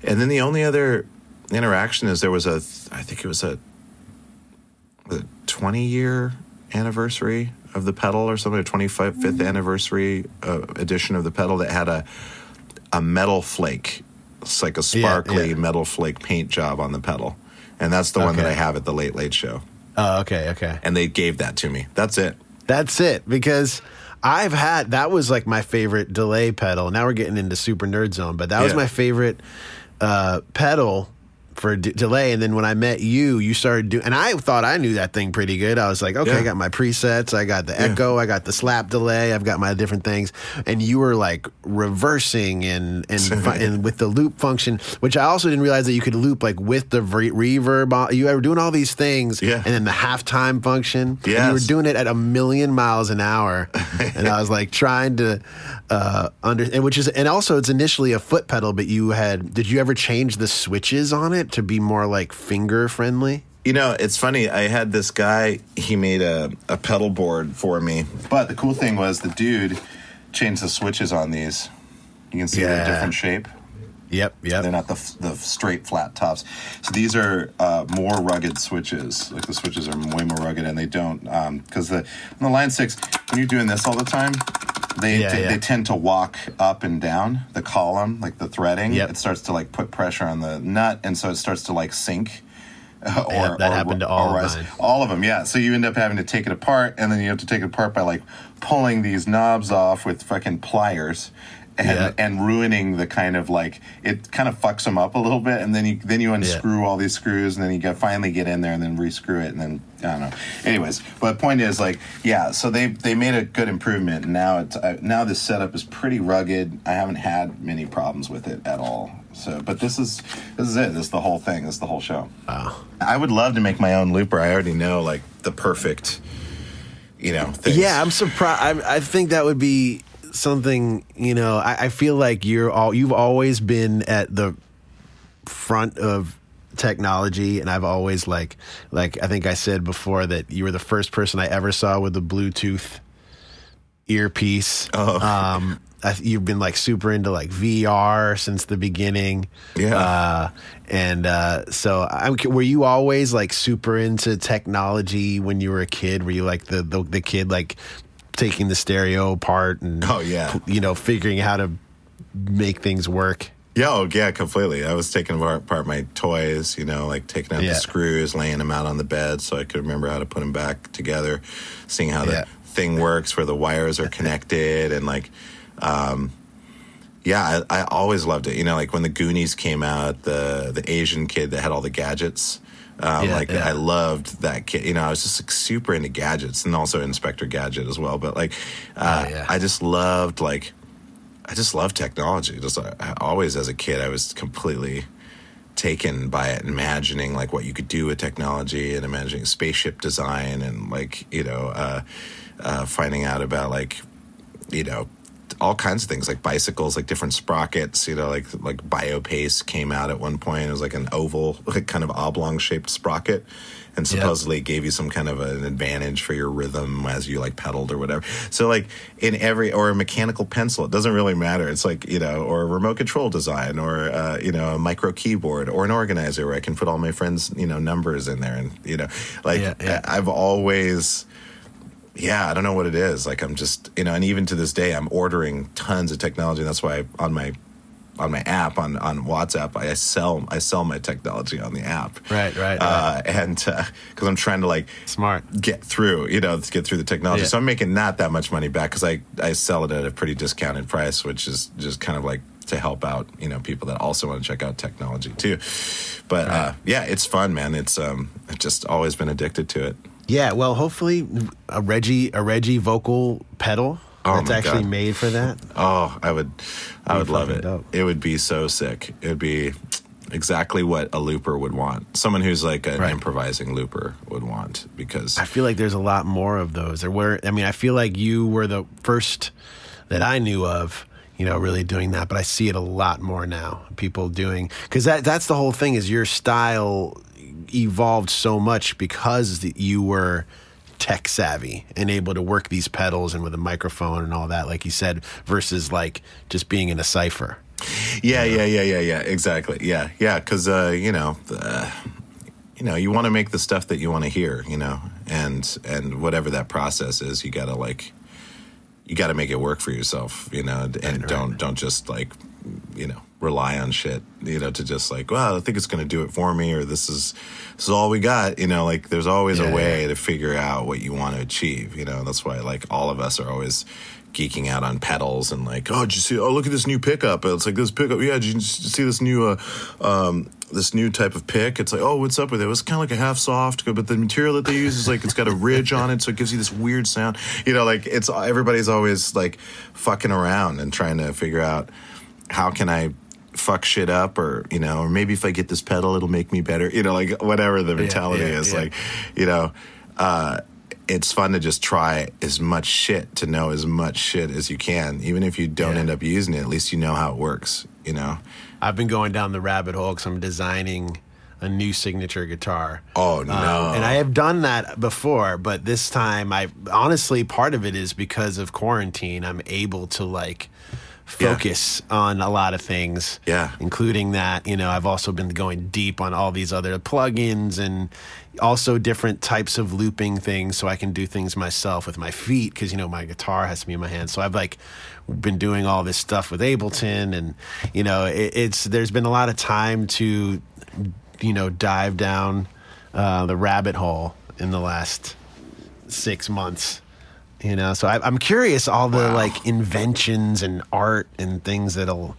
And then the only other interaction is there was a, I think it was a, 20 year anniversary of the pedal or something, a 25th Mm-hmm. anniversary uh, edition of the pedal that had a, a metal flake. It's like a sparkly yeah. metal flake paint job on the pedal. And that's the one that I have at the Late Late Show. Oh, okay, okay. And they gave that to me. That's it. That's it because I've had that was like my favorite delay pedal. Now we're getting into super nerd zone, but that was my favorite uh, pedal for d- delay. And then when I met you, you started doing, and I thought I knew that thing pretty good. I was like, okay, Yeah. I got my presets, I got the echo, I got the slap delay, I've got my different things. And you were like reversing and and and with the loop function, which I also didn't realize that you could loop like with the re- reverb. You were doing all these things, Yeah. and then the halftime function. and you were doing it at a million miles an hour, <laughs> and I was like trying to uh, under, and which is, and also it's initially a foot pedal, but you had, did you ever change the switches on it to be more like finger friendly? You know, it's funny. I had this guy. He made a, a pedal board for me. But the cool thing was the dude changed the switches on these. You can see they're a different shape. Yep, yep. They're not the the straight flat tops. So these are uh, more rugged switches. Like the switches are way more rugged, and they don't because the on the Line Six when you're doing this all the time, they Yeah, t- yeah. they tend to walk up and down the column, like the threading. Yep. It starts to like put pressure on the nut, and so it starts to like sink. uh, <laughs> Or, Yep, that or- happened to all of mine. All of them, yeah. So you end up having to take it apart, and then you have to take it apart by like pulling these knobs off with fucking pliers, and Yeah. and ruining the kind of like it kind of fucks them up a little bit, and then you then you unscrew all these screws, and then you get finally get in there, and then rescrew it, and then I don't know. Anyways, but the point is like yeah, so they they made a good improvement. and Now it's uh, now this setup is pretty rugged. I haven't had many problems with it at all. So, but this is this is it. This is the whole thing. This is the whole show. Wow. I would love to make my own looper. I already know like the perfect, you know. Things. Yeah, I'm surprised. I, I think that would be something. You know, I, I feel like you're all you've always been at the front of technology, and I've always like like I think I said before that you were the first person I ever saw with a Bluetooth earpiece. Oh. Um, I, you've been like super into like VR since the beginning. Yeah. Uh, and uh, so, I'm, were you always like super into technology when you were a kid? Were you like the the, the kid like taking the stereo apart and Oh, yeah. you know figuring how to make things work? Yeah, oh, yeah, completely. I was taking apart my toys, you know, like taking out Yeah. the screws, laying them out on the bed so I could remember how to put them back together, seeing how Yeah. the thing works, where the wires are connected, and like, um, yeah, I, I always loved it. You know, like when the Goonies came out, the the Asian kid that had all the gadgets. Um, Yeah, like yeah. I loved that kid. You know, I was just like super into gadgets, and also Inspector Gadget as well. But like, uh, Oh, yeah. I just loved like I just love technology. Just I always, as a kid, I was completely taken by it, imagining like what you could do with technology, and imagining spaceship design, and like you know, uh, uh, finding out about like you know all kinds of things like bicycles, like different sprockets. You know, like like BioPace came out at one point. It was like an oval, <laughs> like kind of oblong shaped sprocket, and supposedly it gave you some kind of an advantage for your rhythm as you like pedaled or whatever. So like in every or a mechanical pencil, it doesn't really matter. It's like you know, or a remote control design, or uh, you know, a micro keyboard, or an organizer where I can put all my friends' you know numbers in there, and you know, like Yeah, yeah. I've always yeah, I don't know what it is. Like I'm just, you know, and even to this day, I'm ordering tons of technology. And that's why on my on my app on on WhatsApp, I sell I sell my technology on the app. Right, right, Uh, and because I'm trying to like Smart. get through, you know, to get through the technology. Yeah. So I'm making not that much money back because I I sell it at a pretty discounted price, which is just kind of like to help out, you know, people that also want to check out technology too. But uh, yeah, it's fun, man. It's um, I've just always been addicted to it. Yeah, well, hopefully a Reggie a Reggie vocal pedal Oh, that's actually God. made for that. Oh, I would, I would love it. dope. It would be so sick. It would be, exactly what a looper would want. Someone who's like an Right. improvising looper would want because I feel like there's a lot more of those. There were, I mean, I feel like you were the first that I knew of, you know, really doing that. But I see it a lot more now. People doing because that that's the whole thing is your style evolved so much because you were tech savvy and able to work these pedals and with a microphone and all that, like you said, versus like just being in a cipher. Yeah, yeah, yeah, yeah, yeah. Exactly. Yeah, yeah. Because uh, you know, uh, you know, you want to make the stuff that you want to hear. You know, and and whatever that process is, you got to like, you got to make it work for yourself. You know, and don't don't just like, you know, rely on shit. You know, to just like, well, I think it's going to do it for me, or this is this is all we got. You know, like there's always Yeah, a way yeah. to figure out what you want to achieve. You know, that's why like all of us are always geeking out on pedals and like, oh, did you see? Oh, look at this new pickup. It's like this pickup. Yeah, did you see this new, uh, um, this new type of pick? It's like, oh, what's up with it? It's kind of like a half soft, but the material that they use is like it's got a ridge on it, so it gives you this weird sound. You know, like it's everybody's always like fucking around and trying to figure out how can I fuck shit up or you know or maybe if i get this pedal it'll make me better you know like whatever the mentality yeah, is yeah. like you know uh it's fun to just try as much shit to know as much shit as you can even if you don't Yeah. end up using it at least you know how it works you know I've been going down the rabbit hole because I'm designing a new signature guitar. oh no Um, and I have done that before, but this time I honestly part of it is because of quarantine. I'm able to like Yeah. focus on a lot of things. Yeah. Including that, you know, I've also been going deep on all these other plugins and also different types of looping things so I can do things myself with my feet because you know my guitar has to be in my hand. So I've like been doing all this stuff with Ableton and you know, it, it's there's been a lot of time to you know, dive down uh, the rabbit hole in the last six months. You know, so I, I'm curious all the Wow. like inventions and art and things that'll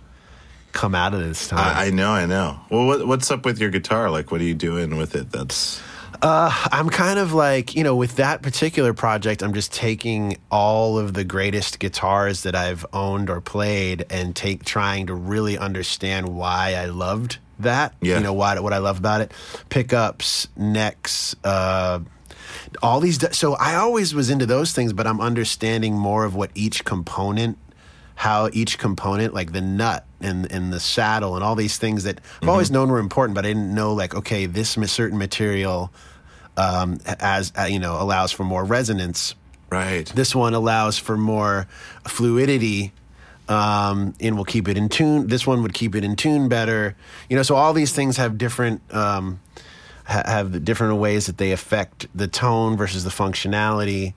come out of this time. I, I know i know well what, what's up with your guitar like what are you doing with it that's I'm kind of like, you know, with that particular project, I'm just taking all of the greatest guitars that I've owned or played and take trying to really understand why I loved that. Yeah. You know, why, what I love about it. Pickups, necks, uh, all these. So I always was into those things, but I'm understanding more of what each component how each component, like the nut and and the saddle and all these things that I've always known were important, but I didn't know like okay, this certain material um, as uh, you know allows for more resonance. right This one allows for more fluidity. Um, and will keep it in tune. This one would keep it in tune better. You know, so all these things have different um, ha- have the different ways that they affect the tone versus the functionality.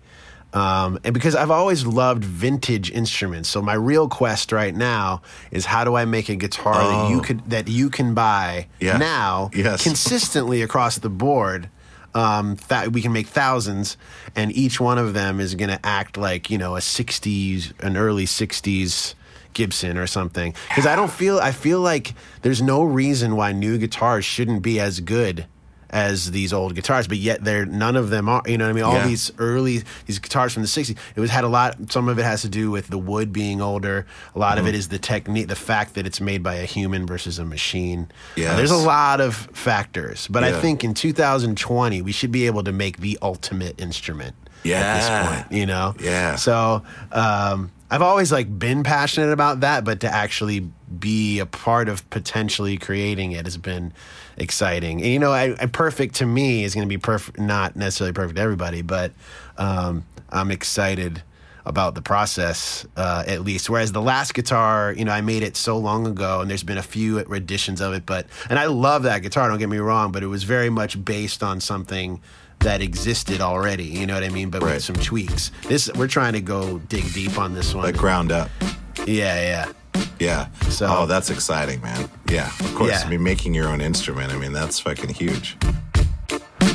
Um, and because I've always loved vintage instruments, so my real quest right now is how do I make a guitar that you could that you can buy Yeah. now Yes. consistently across the board. Um, that we can make thousands, and each one of them is going to act like you know a '60s, an early '60s Gibson or something. Because I don't feel I feel like there's no reason why new guitars shouldn't be as good as these old guitars, but yet they're none of them are. You know what I mean? All Yeah. these early these guitars from the '60s, it was had a lot. Some of it has to do with the wood being older. A lot Mm-hmm. of it is the technique, the fact that it's made by a human versus a machine. Yes. there's a lot of factors, but I think in 2020 we should be able to make the ultimate instrument. Yeah. At this point, you know. Yeah. So um, I've always like been passionate about that, but to actually be a part of potentially creating it has been exciting. And, you know, I, I, perfect to me is going to be perfect, not necessarily perfect to everybody, but um, I'm excited about the process uh, at least. Whereas the last guitar, you know, I made it so long ago, and there's been a few renditions of it, but and I love that guitar. Don't get me wrong, but it was very much based on something that existed already. You know what I mean? But Right. with some tweaks. This we're trying to go dig deep on this one. like ground up yeah, yeah. Yeah So- oh that's exciting man yeah of course Yeah. i mean making your own instrument i mean that's fucking huge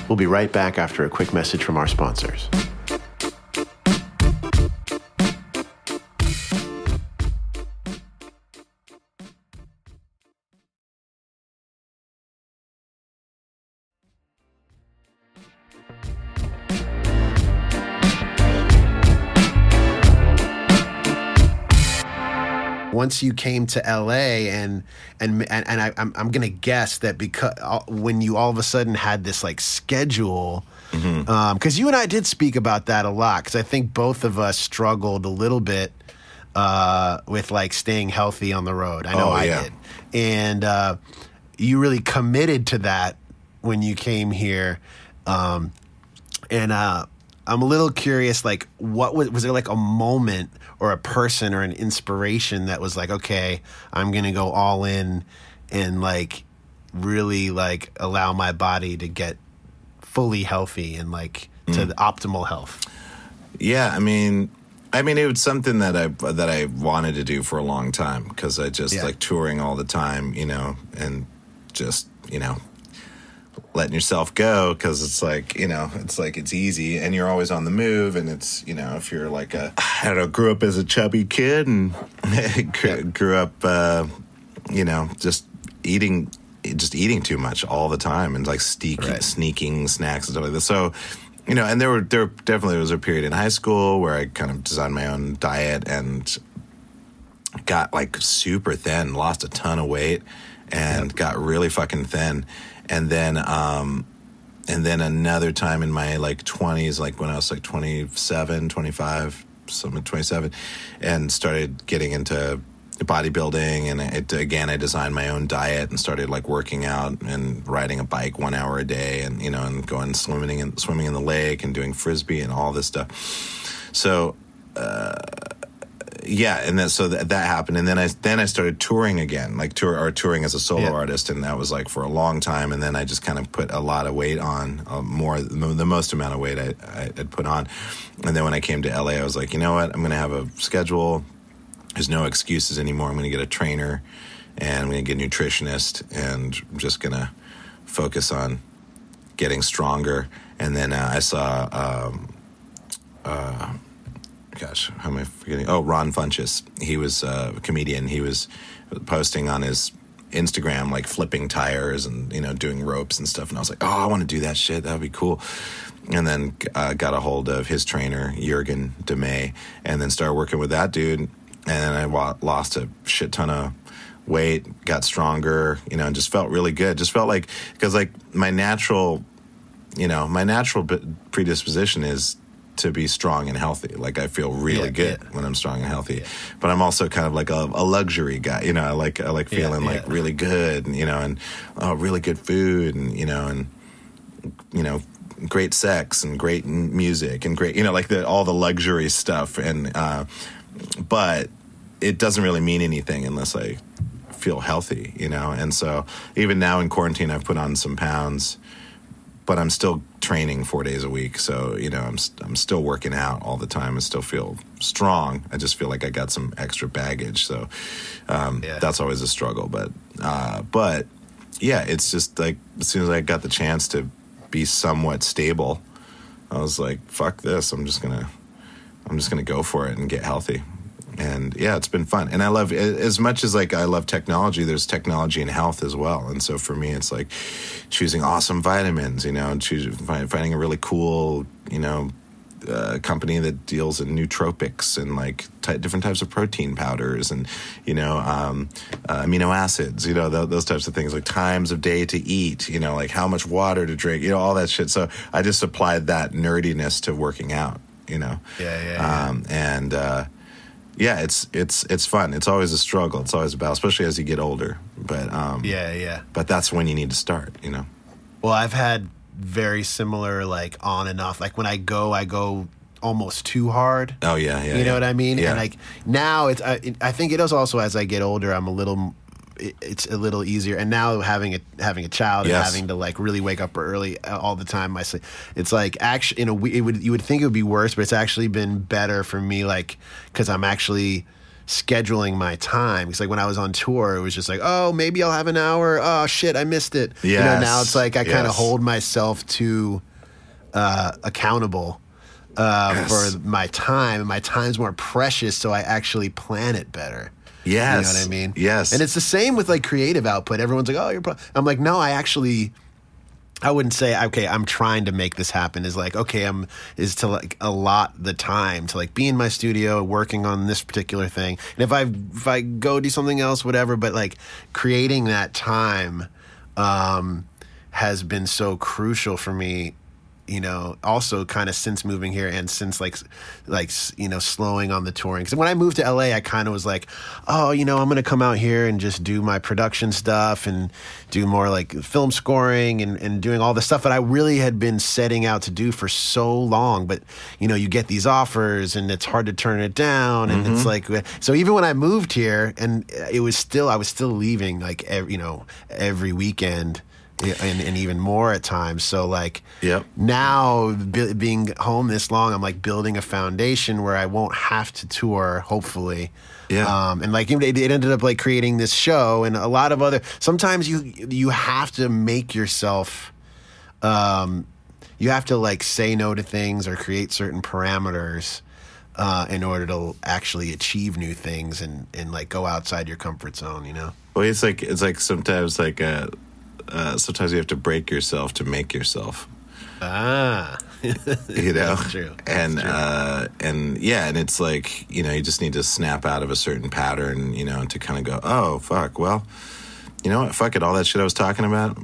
We'll be right back after a quick message from our sponsors. Once you came to LA and and and, and I, I'm I'm gonna guess that because uh, when you all of a sudden had this like schedule. Mm-hmm. Because you and I did speak about that a lot. Because I think both of us struggled a little bit uh, with like staying healthy on the road. I know Oh, I yeah. did, and uh, you really committed to that when you came here. Um, and uh, I'm a little curious, like, what was was there like a moment or a person or an inspiration that was like, okay, I'm gonna go all in and like really like allow my body to get fully healthy and like to mm. the optimal health. Yeah, I mean, I mean, it was something that I that I wanted to do for a long time because I just Yeah. like touring all the time, you know, and just you know letting yourself go because it's like you know it's like it's easy and you're always on the move and it's you know if you're like a I don't know grew up as a chubby kid and <laughs> grew, grew up uh, you know just eating just eating too much all the time and like sneaking Right. sneaking snacks and stuff like that so you know and there were there definitely was a period in high school where I kind of designed my own diet and got like super thin, lost a ton of weight, and got really fucking thin. And then, um, and then another time in my like 20s, like when I was like 27, 25, something 27, and started getting into bodybuilding. And it, again, I designed my own diet and started like working out and riding a bike one hour a day and, you know, and going swimming in, swimming in the lake and doing frisbee and all this stuff. So, yeah, and then so that, that happened, and then I then I started touring again, like tour or touring as a solo Yeah. artist, and that was like for a long time, and then I just kind of put a lot of weight on, uh, more the most amount of weight I, I had put on, and then when I came to LA, I was like, you know what, I'm gonna have a schedule. There's no excuses anymore. I'm gonna get a trainer, and I'm gonna get a nutritionist, and I'm just gonna focus on getting stronger. And then uh, I saw. Um, gosh, how am I forgetting? Oh, Ron Funches. He was uh, a comedian. He was posting on his Instagram like flipping tires and you know doing ropes and stuff. And I was like, oh, I want to do that shit. That would be cool. And then uh, got a hold of his trainer Jurgen Demay, and then started working with that dude. And then I wa- lost a shit ton of weight, got stronger, you know, and just felt really good. Just felt like because like my natural you know, my natural predisposition is to be strong and healthy. Like I feel really Yeah, good yeah. when I'm strong and healthy. But I'm also kind of like a, a luxury guy. You know, I like I like Yeah, feeling like really good. And, you know, and oh, really good food, and you know, and you know, great sex and great music and great, you know, like the all the luxury stuff. And uh, but it doesn't really mean anything unless I feel healthy, you know. And so even now in quarantine, I've put on some pounds but I'm still training four days a week. So you know, I'm I'm still working out all the time. I still feel strong. I just feel like I got some extra baggage. So um, Yeah. that's always a struggle. But uh, but yeah, it's just like as soon as I got the chance to be somewhat stable, I was like, fuck this. I'm just gonna I'm just gonna go for it and get healthy. And yeah, it's been fun. And I love as much as like I love technology. There's technology in health as well. And so for me, it's like choosing awesome vitamins. You know, and choosing finding a really cool you know uh, company that deals in nootropics and like ty different types of protein powders and you know um, uh, amino acids. You know th- those types of things like times of day to eat. You know like how much water to drink. You know all that shit. So I just applied that nerdiness to working out. You know. Yeah, yeah, yeah. Um, and uh, yeah, it's it's it's fun. It's always a struggle. It's always about, especially as you get older. But um, Yeah, yeah. but that's when you need to start. You know. Well, I've had very similar, like on and off. Like when I go, I go almost too hard. Oh yeah, yeah. you know yeah. what I mean? Yeah. And like now, it's I, I think it is also as I get older, I'm a little. It- It's a little easier, and now having a having a child and having to like really wake up early uh, all the time, my sleep. It's like actually in a it would you would think it would be worse, but it's actually been better for me, like because I'm actually scheduling my time. Because like when I was on tour, it was just like, oh, maybe I'll have an hour. Oh shit, I missed it. You know, now it's like I kind of hold myself to uh, accountable uh, Yes. for my time, and my time's more precious, so I actually plan it better. Yes. You know what I mean? Yes. And it's the same with like creative output. Everyone's like, "Oh, you're." Pro-. I'm like, no, I actually, I wouldn't say okay. I'm trying to make this happen. Is like okay. I'm is to like allot the time to like be in my studio working on this particular thing. And if I if I go do something else, whatever. But like creating that time um, has been so crucial for me you know, also kind of since moving here and since like, like you know, slowing on the touring. Because when I moved to LA, I kind of was like, oh, you know, I'm gonna come out here and just do my production stuff and do more like film scoring and, and doing all the stuff that I really had been setting out to do for so long. But you know, you get these offers and it's hard to turn it down, and it's mm-hmm. like uh, so. Even when I moved here, and uh, it was still, I was still leaving like every, you know every weekend and, and even more at times. So like Yep. now be, being home this long, I'm like building a foundation where I won't have to tour. Hopefully. Yeah. Um, and like it, it ended up like creating this show and a lot of other. Sometimes you you have to make yourself. Um, you have to like say no to things or create certain parameters. Uh, in order to actually achieve new things and, and like go outside your comfort zone, you know? Well, it's like it's like sometimes like uh, uh, sometimes you have to break yourself to make yourself. Ah, <laughs> You know, <laughs> That's true. That's and true. uh, and yeah, and it's like you know you just need to snap out of a certain pattern, you know, to kind of go, oh fuck, well, you know what, fuck it, all that shit I was talking about,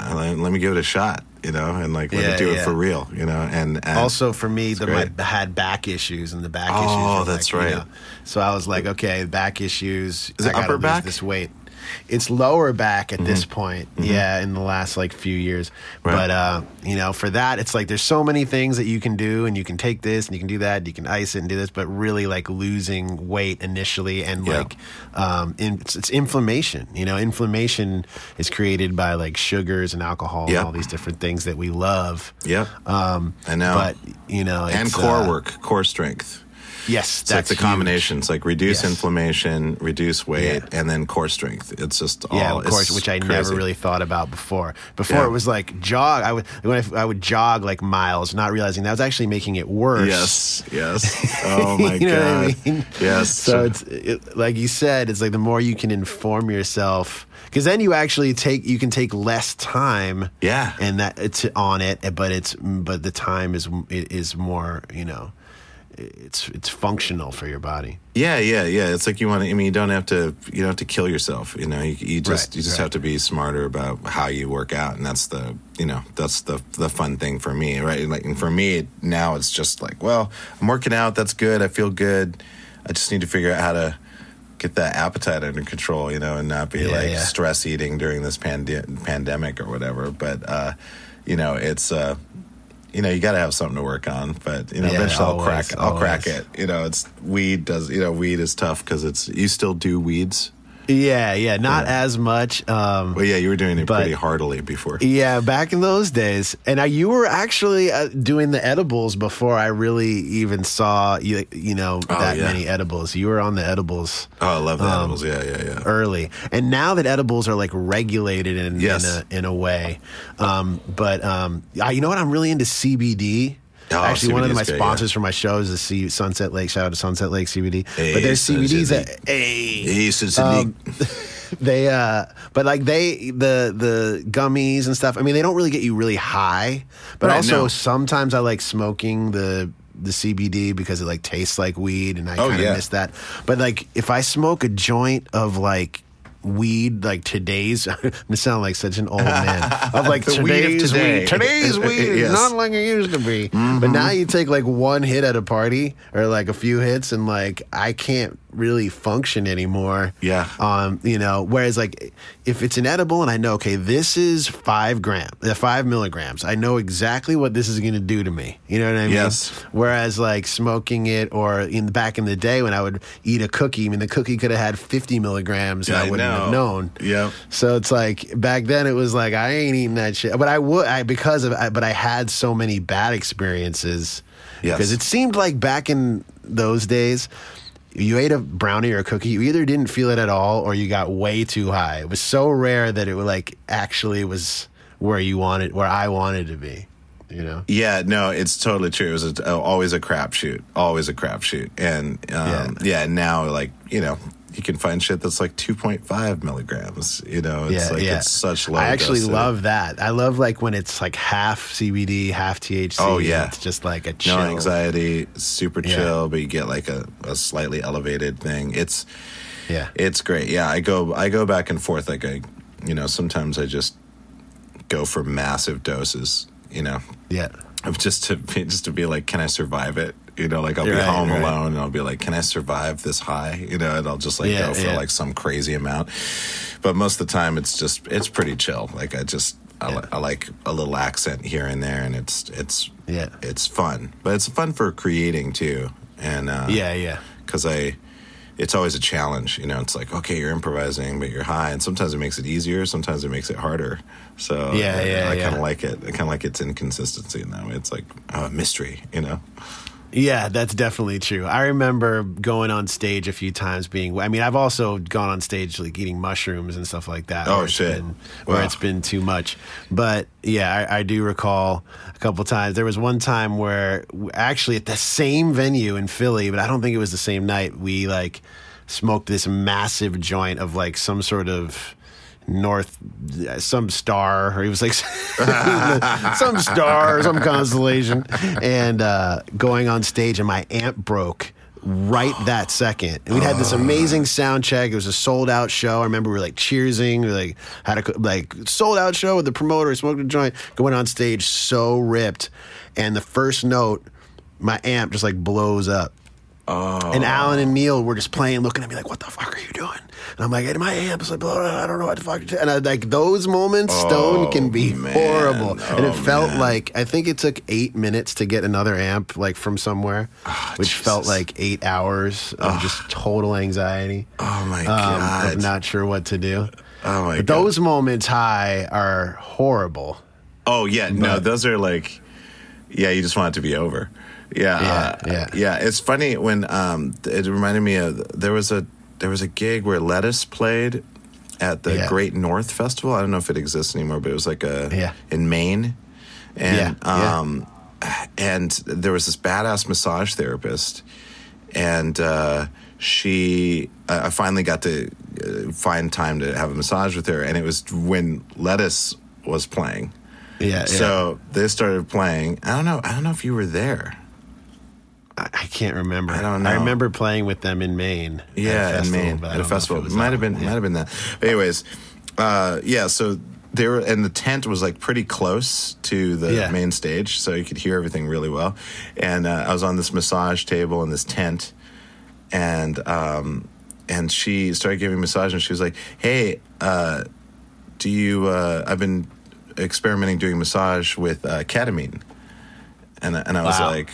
uh, let, let me give it a shot, you know, and like let Yeah, me do yeah. it for real, you know, and, and also for me, the, my great. had back issues and the back Oh, issues. were that's like, you right. know, so I was like, okay, back issues. Is I it upper back? This weight. It's lower back at Mm-hmm. this point. Yeah, in the last like few years. Right. But uh, you know, for that, it's like there's so many things that you can do, and you can take this, and you can do that, and you can ice it and do this. But really, like losing weight initially, and Yeah. like um, in, it's, it's inflammation. You know, inflammation is created by like sugars and alcohol Yeah. and all these different things that we love. yeah, Um, I know, but you know, and core uh, work, core strength. Yes, It's like that's the huge. combination. It's like reduce Yes. inflammation, reduce weight, Yeah. and then core strength. It's just all. Yeah, of course, which I crazy. never really thought about before. Before Yeah. it was like jog. I would when I, I would jog like miles, not realizing that was actually making it worse. Yes, yes. <laughs> Oh my you know god. what I mean? Yes. So it's it, like you said, it's like the more you can inform yourself, because then you actually take you can take less time. Yeah. and that it's on it, but it's but the time is is more you know. It's it's functional for your body. Yeah, yeah, yeah. It's like you want to. I mean, you don't have to. You don't have to kill yourself. You know, you, you just Right, you just right. have to be smarter about how you work out, and that's the you know that's the the fun thing for me, right? Like, and for me now, it's just like, well, I'm working out. That's good. I feel good. I just need to figure out how to get that appetite under control, you know, and not be Yeah, like yeah. stress eating during this pande- pandemic or whatever. But uh, you know, it's. uh you know, you got to have something to work on, but you know, Yeah, eventually I'll always, crack. I'll crack it. You know, it's weed does. You know, weed is tough because it's you still do weeds. Yeah, yeah, not Yeah. as much. Um, Well, yeah, you were doing it But- pretty heartily before. Yeah, back in those days, and I, you were actually uh, doing the edibles before I really even saw you. You know Oh, that yeah. many edibles. You were on the edibles Oh, I love the Um, edibles. Yeah, yeah, yeah. early, and now that edibles are like regulated in Yes. in, a, in a way. Um, but um, I, you know what? I'm really into CBD. Oh, Actually, one of my good, sponsors for my shows is C- Sunset Lake. Shout out to Sunset Lake CBD. Hey, but there's CBDs that hey, Hey, Um, <laughs> they uh but like they the the gummies and stuff i mean they don't really get you really high but Right, also no. sometimes i like smoking the the cbd because it like tastes like weed and i Oh, kind of yeah. miss that but like if i smoke a joint of like weed like today's <laughs> i'm gonna sound like such an old man <laughs> of like The weed of today's today. weed today's <laughs> weed is not like it used to be but now you take like one hit at a party or like a few hits and like i can't really function anymore Yeah. um, you know, whereas like if it's an edible and I know, okay, this is five gram, uh, five milligrams, I know exactly what this is going to do to me. You know what I mean? Yes. Whereas like smoking it or in back in the day when I would eat a cookie, I mean, the cookie could have had 50 milligrams and Yeah, I I wouldn't have known. Yeah. So it's like back then it was like, I ain't eating that shit, but I would, I, because of, I, but I had so many bad experiences Yes. because it seemed like back in those days, you ate a brownie or a cookie, you either didn't feel it at all or you got way too high. It was so rare that it like actually was where you wanted, where I wanted to be. You know? Yeah, no, it's totally true. It was a, always a crapshoot, always a crapshoot, and um, yeah. Yeah. Now, like you know, you can find shit that's like 2.5 milligrams. You know, it's Yeah, like yeah. it's such low. I actually dosage. love that. I love like when it's like half CBD, half THC. Oh, yeah. it's just like a chill. no anxiety, super Yeah. chill, but you get like a, a slightly elevated thing. It's Yeah, it's great. Yeah, I go I go back and forth. Like I, you know, sometimes I just go for massive doses. You know, yeah, of just to just to be like, can I survive it? You know, like I'll be Right, home right. alone and I'll be like, can I survive this high? You know, and I'll just like Yeah, go for yeah. like some crazy amount. But most of the time, it's just it's pretty chill. Like I just I, li- I like a little accent here and there, and it's it's yeah, it's fun. But it's fun for creating too, and uh, yeah, yeah. because I. It's always a challenge, you know. It's like okay, you're improvising, but you're high, and sometimes it makes it easier, sometimes it makes it harder. So Yeah, I, yeah, I yeah. kind of like it. I kind of like its inconsistency in that way. It's like a mystery, you know. Yeah, that's definitely true. I remember going on stage a few times being I mean, I've also gone on stage like eating mushrooms and stuff like that. Oh, where shit. Been, where Wow. it's been too much. But yeah, I, I do recall a couple times. There was one time where actually at the same venue in Philly, but I don't think it was the same night, we like smoked this massive joint of like some sort of north some star or he was like <laughs> some star some constellation and uh going on stage and my amp broke right that second. And we had this amazing sound check. It was a sold out show. I remember we were like cheersing. We like had a like sold out show with the promoter smoked a joint going on stage so ripped. And the first note my amp just like blows up and Alan and Neal were just playing, looking at me like, "What the fuck are you doing?" And I'm like, "Hey, "My amp's like, blah, blah, blah, I don't know what the fuck." to do." And I, like those moments, Stone can be man. horrible. and it Oh, felt man. like I think it took eight minutes to get another amp like from somewhere, which felt like eight hours of just total anxiety. Oh my Um, god! of not sure what to do. oh my But god! those moments high are horrible. oh yeah, no, those are like, yeah, you just want it to be over. Yeah, Yeah, uh, yeah. yeah. It's funny when um, it reminded me of there was a there was a gig where Lettuce played at the Yeah. Great North Festival. I don't know if it exists anymore, but it was like a Yeah. in Maine, and Yeah, um, and there was this badass massage therapist, and uh, she I finally got to uh, find time to have a massage with her, and it was when Lettuce was playing. Yeah. So they started playing. I don't know. I don't know if you were there. I, I can't remember. I don't know. I remember playing with them in Maine. Yeah, in Maine at a don't know if it festival. Might have been. one. Might have been that. But anyways, uh, yeah. So they were, and the tent was like pretty close to the Yeah. main stage, so you could hear everything really well. And uh, I was on this massage table in this tent, and um, and she started giving me a massage, and she was like, "Hey, uh, do you? Uh, I've been experimenting doing massage with uh, ketamine," and and I was Wow. like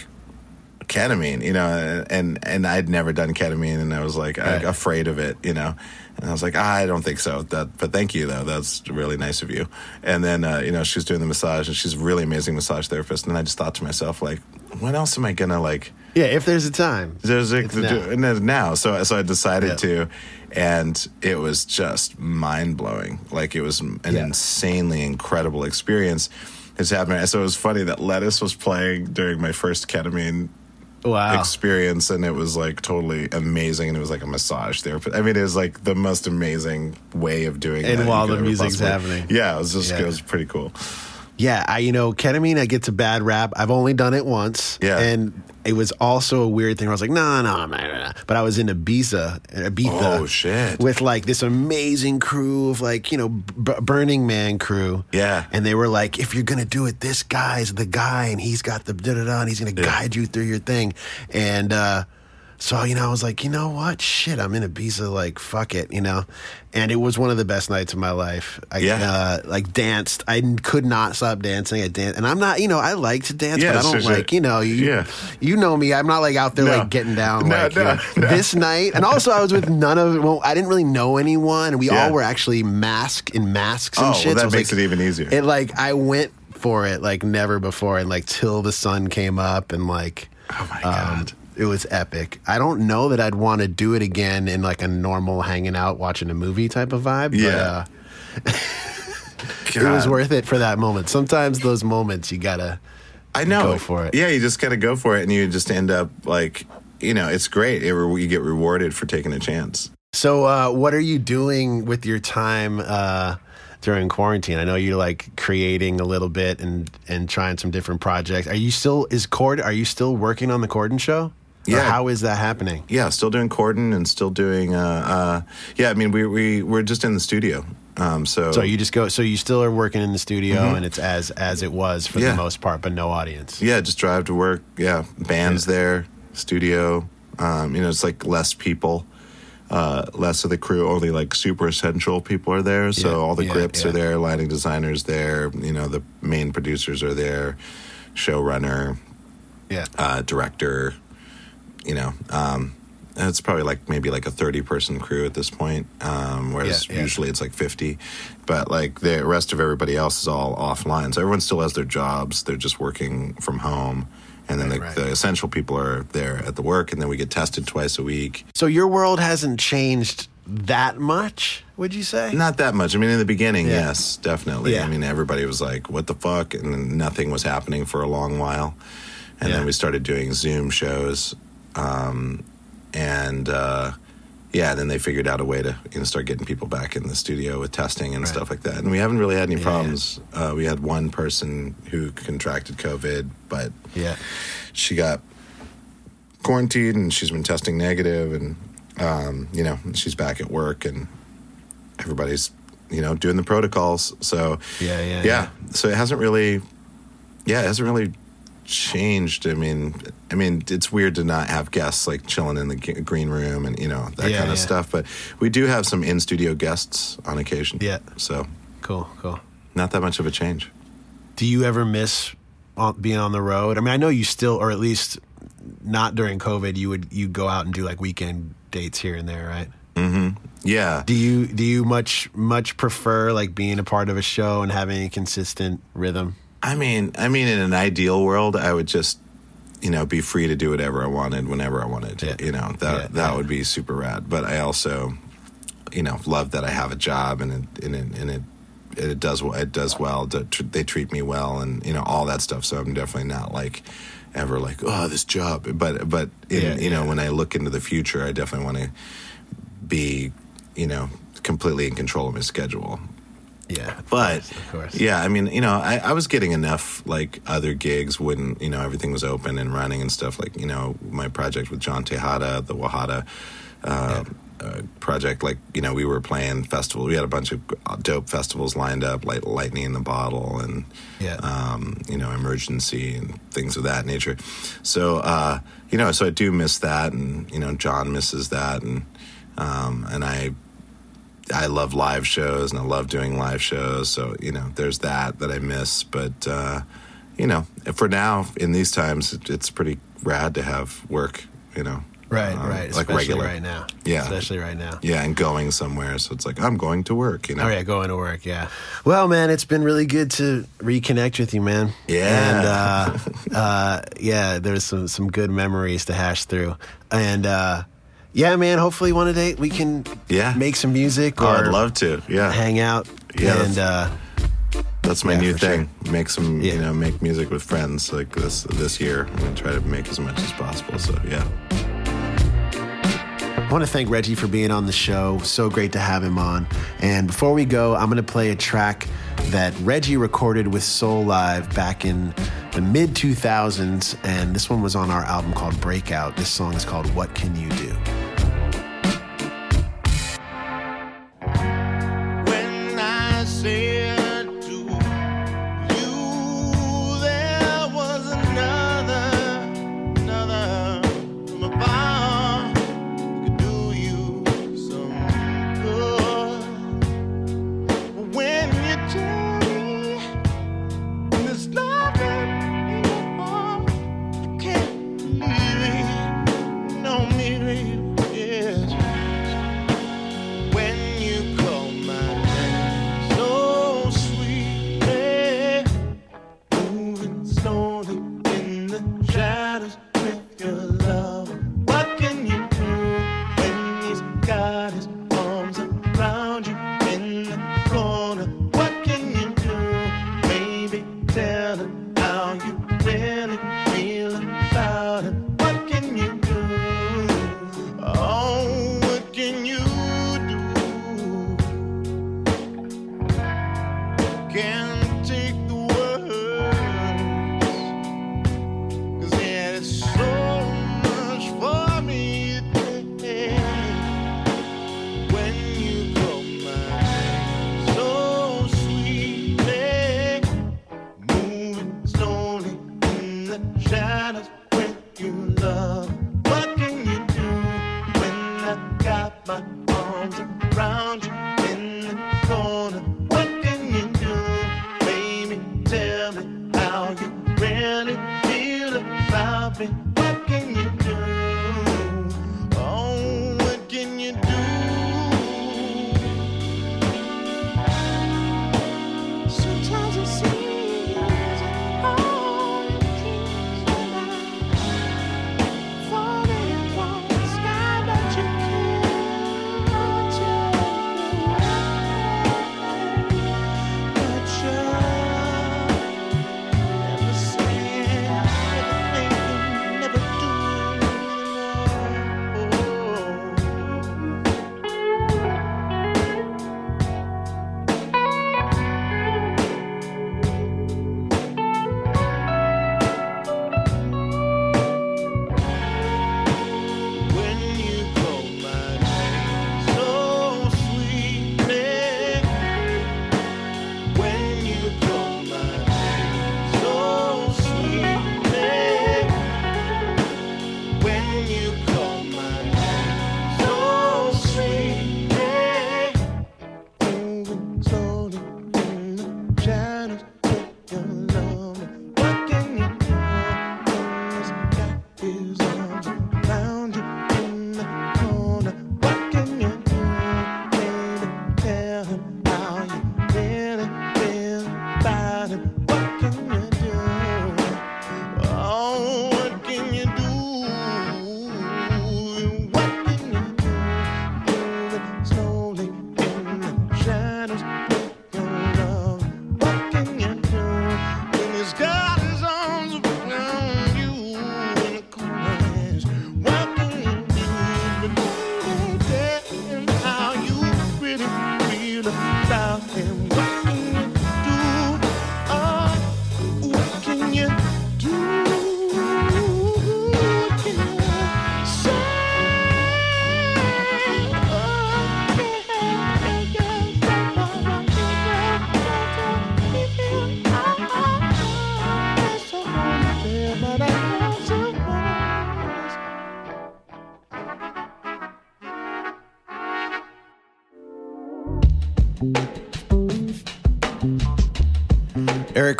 ketamine, you know, and and I'd never done ketamine, and I was like I, afraid of it, you know, and I was like I don't think so. That, but thank you though. That's really nice of you. And then uh, you know she was doing the massage, and she's a really amazing massage therapist. And I just thought to myself like, when else am I gonna like? Yeah, if there's a time. There's It's the, now. now. So so I decided Yeah. to, and it was just mind blowing. Like it was an Yeah. insanely incredible experience. It's happening. So it was funny that Lettuce was playing during my first ketamine Wow. experience and it was like totally amazing and it was like a massage therapist i mean it was like the most amazing way of doing it. And while the music's possibly- happening. yeah it was just Yeah. it was pretty cool Yeah, I you know ketamine. I get a bad rap. I've only done it once. Yeah. and it was also a weird thing. Where I was like, no, no, no, no. But I was in Ibiza, Ibiza. Oh, shit. With like this amazing crew of like you know B- Burning Man crew. Yeah. and they were like, if you're gonna do it, this guy's the guy, and he's got the da da da, and he's gonna guide you through your thing. And uh, so you know, I was like, you know what, shit, I'm in Ibiza. Like, fuck it, you know. And it was one of the best nights of my life. I, Yeah. uh, like danced. I could not stop dancing. I danced, and I'm not, you know, I like to dance, Yeah, but I don't like, you know, you, Yeah. you know me. I'm not like out there No. like getting down No, like you know, no. this night. And also, I was with none of. Well, I didn't really know anyone, and we Yeah. all were actually masked in masks and Oh, shit. well, that was makes like- it even easier. It like I went for it like never before, and like till the sun came up, and like. oh my Um, god it was epic. I don't know that I'd want to do it again in like a normal hanging out watching a movie type of vibe. Yeah. But, uh, <laughs> it was worth it for that moment. Sometimes those moments you gotta. I know. Go for it. Yeah, you just got to go for it, and you just end up like, you know, it's great. It, you get rewarded for taking a chance. So, uh, what are you doing with your time uh, during quarantine? I know you're like creating a little bit and and trying some different projects. Are you still is Cord? Are you still working on the Corden show? Yeah. how is that happening? yeah, still doing Corden and still doing. Uh, uh, yeah, I mean, we we we're just in the studio. Um, so So you just go. So you still are working in the studio, and it's as as it was for Mm-hmm. Yeah. the most part, but no audience. yeah, just drive to work. Yeah, bands there, studio. Um, you know, it's like less people, uh, less of the crew. Only like super essential people are there. So Yeah, all the yeah, grips yeah. are there, lighting designers there. You know, the main producers are there, showrunner, Yeah. uh, director. You know, um, it's probably like maybe like a thirty person crew at this point, um, whereas Yeah, yeah. usually it's like fifty. But like the rest of everybody else is all offline, so everyone still has their jobs. They're just working from home, and then Right, the, right. the essential people are there at the work, and then we get tested twice a week. So your world hasn't changed that much, would you say? Not that much. I mean, in the beginning, Yeah. yes, definitely. I mean, everybody was like, "What the fuck," and nothing was happening for a long while, and then we started doing Zoom shows, um, and uh, yeah, then they figured out a way to you know start getting people back in the studio with testing and Right. stuff like that. And we haven't really had any Yeah, problems. Uh, we had one person who contracted COVID, but Yeah. she got quarantined and she's been testing negative and um, you know she's back at work and everybody's you know doing the protocols so Yeah, yeah, yeah, yeah. so it hasn't really yeah it hasn't really changed i mean i mean it's weird to not have guests like chilling in the g- green room and you know that Yeah, kind of yeah. stuff but we do have some in studio guests on occasion Yeah. so Cool. Cool. not that much of a change Do you ever miss being on the road? I mean, I know you still, or at least not during COVID, you would you go out and do like weekend dates here and there, right? Mm-hmm. Yeah Do you do you much much prefer like being a part of a show and having a consistent rhythm? I mean, I mean, in an ideal world, I would just, you know, be free to do whatever I wanted whenever I wanted. Yeah. You know, that Yeah, that yeah. would be super rad. But I also, you know, love that I have a job and it and it, and it it does it does well. They treat me well, and you know all that stuff. So I'm definitely not like ever like oh this job. But but in, Yeah, you know yeah. when I look into the future, I definitely want to be you know completely in control of my schedule Yeah, but of course. yeah i mean you know I, I was getting enough like other gigs when you know everything was open and running and stuff like you know my project with john tejada the Wajatta uh, uh, project like you know we were playing festivals we had a bunch of dope festivals lined up like lightning in the bottle and Yeah. um, you know emergency and things of that nature so uh, you know so i do miss that and you know john misses that and um, and i I love live shows and I love doing live shows. So, you know, there's that that I miss. But, uh, you know, for now, in these times, it's pretty rad to have work, you know. Right, um, right. Like Especially regular. right now. Yeah. Especially right now. Yeah, and going somewhere. So it's like, I'm going to work, you know. Oh yeah, going to work. Yeah. Well, man, it's been really good to reconnect with you, man. Yeah. And uh, <laughs> uh, yeah, there's some some good memories to hash through. And uh, yeah, man. Hopefully, one day we can Yeah. make some music Oh, I'd love to. Yeah. hang out. Yeah, And uh, That's my Yeah, new thing. Make some, Yeah. you know, make music with friends like this this year. I'm to try to make as much as possible. So, yeah. I want to thank Reggie for being on the show. So great to have him on. And before we go, I'm going to play a track that Reggie recorded with Soulive back in the mid 2000s. And this one was on our album called Breakout. This song is called What Can You Do? Really feel about me. What can you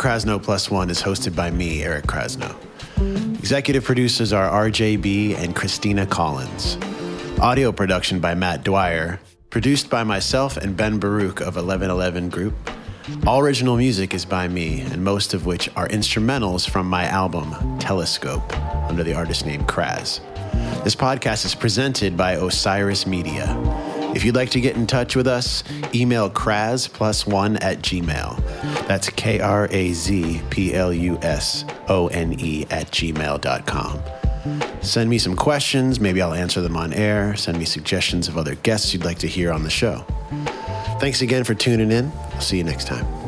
Krasno Plus One is hosted by me, Eric Krasno. Executive producers are RJ Bee and Christina Collins. Audio production by Matt Dwyer. Produced by myself and Ben Baruch of 1111 Group. All original music is by me, and most of which are instrumentals from my album, Telescope, under the artist name Kraz. This podcast is presented by Osiris Media. If you'd like to get in touch with us, email Kraz plus one at Gmail. That's K R A Z P L U S O N E at gmail.com. Send me some questions. Maybe I'll answer them on air. Send me suggestions of other guests you'd like to hear on the show. Thanks again for tuning in. I'll see you next time.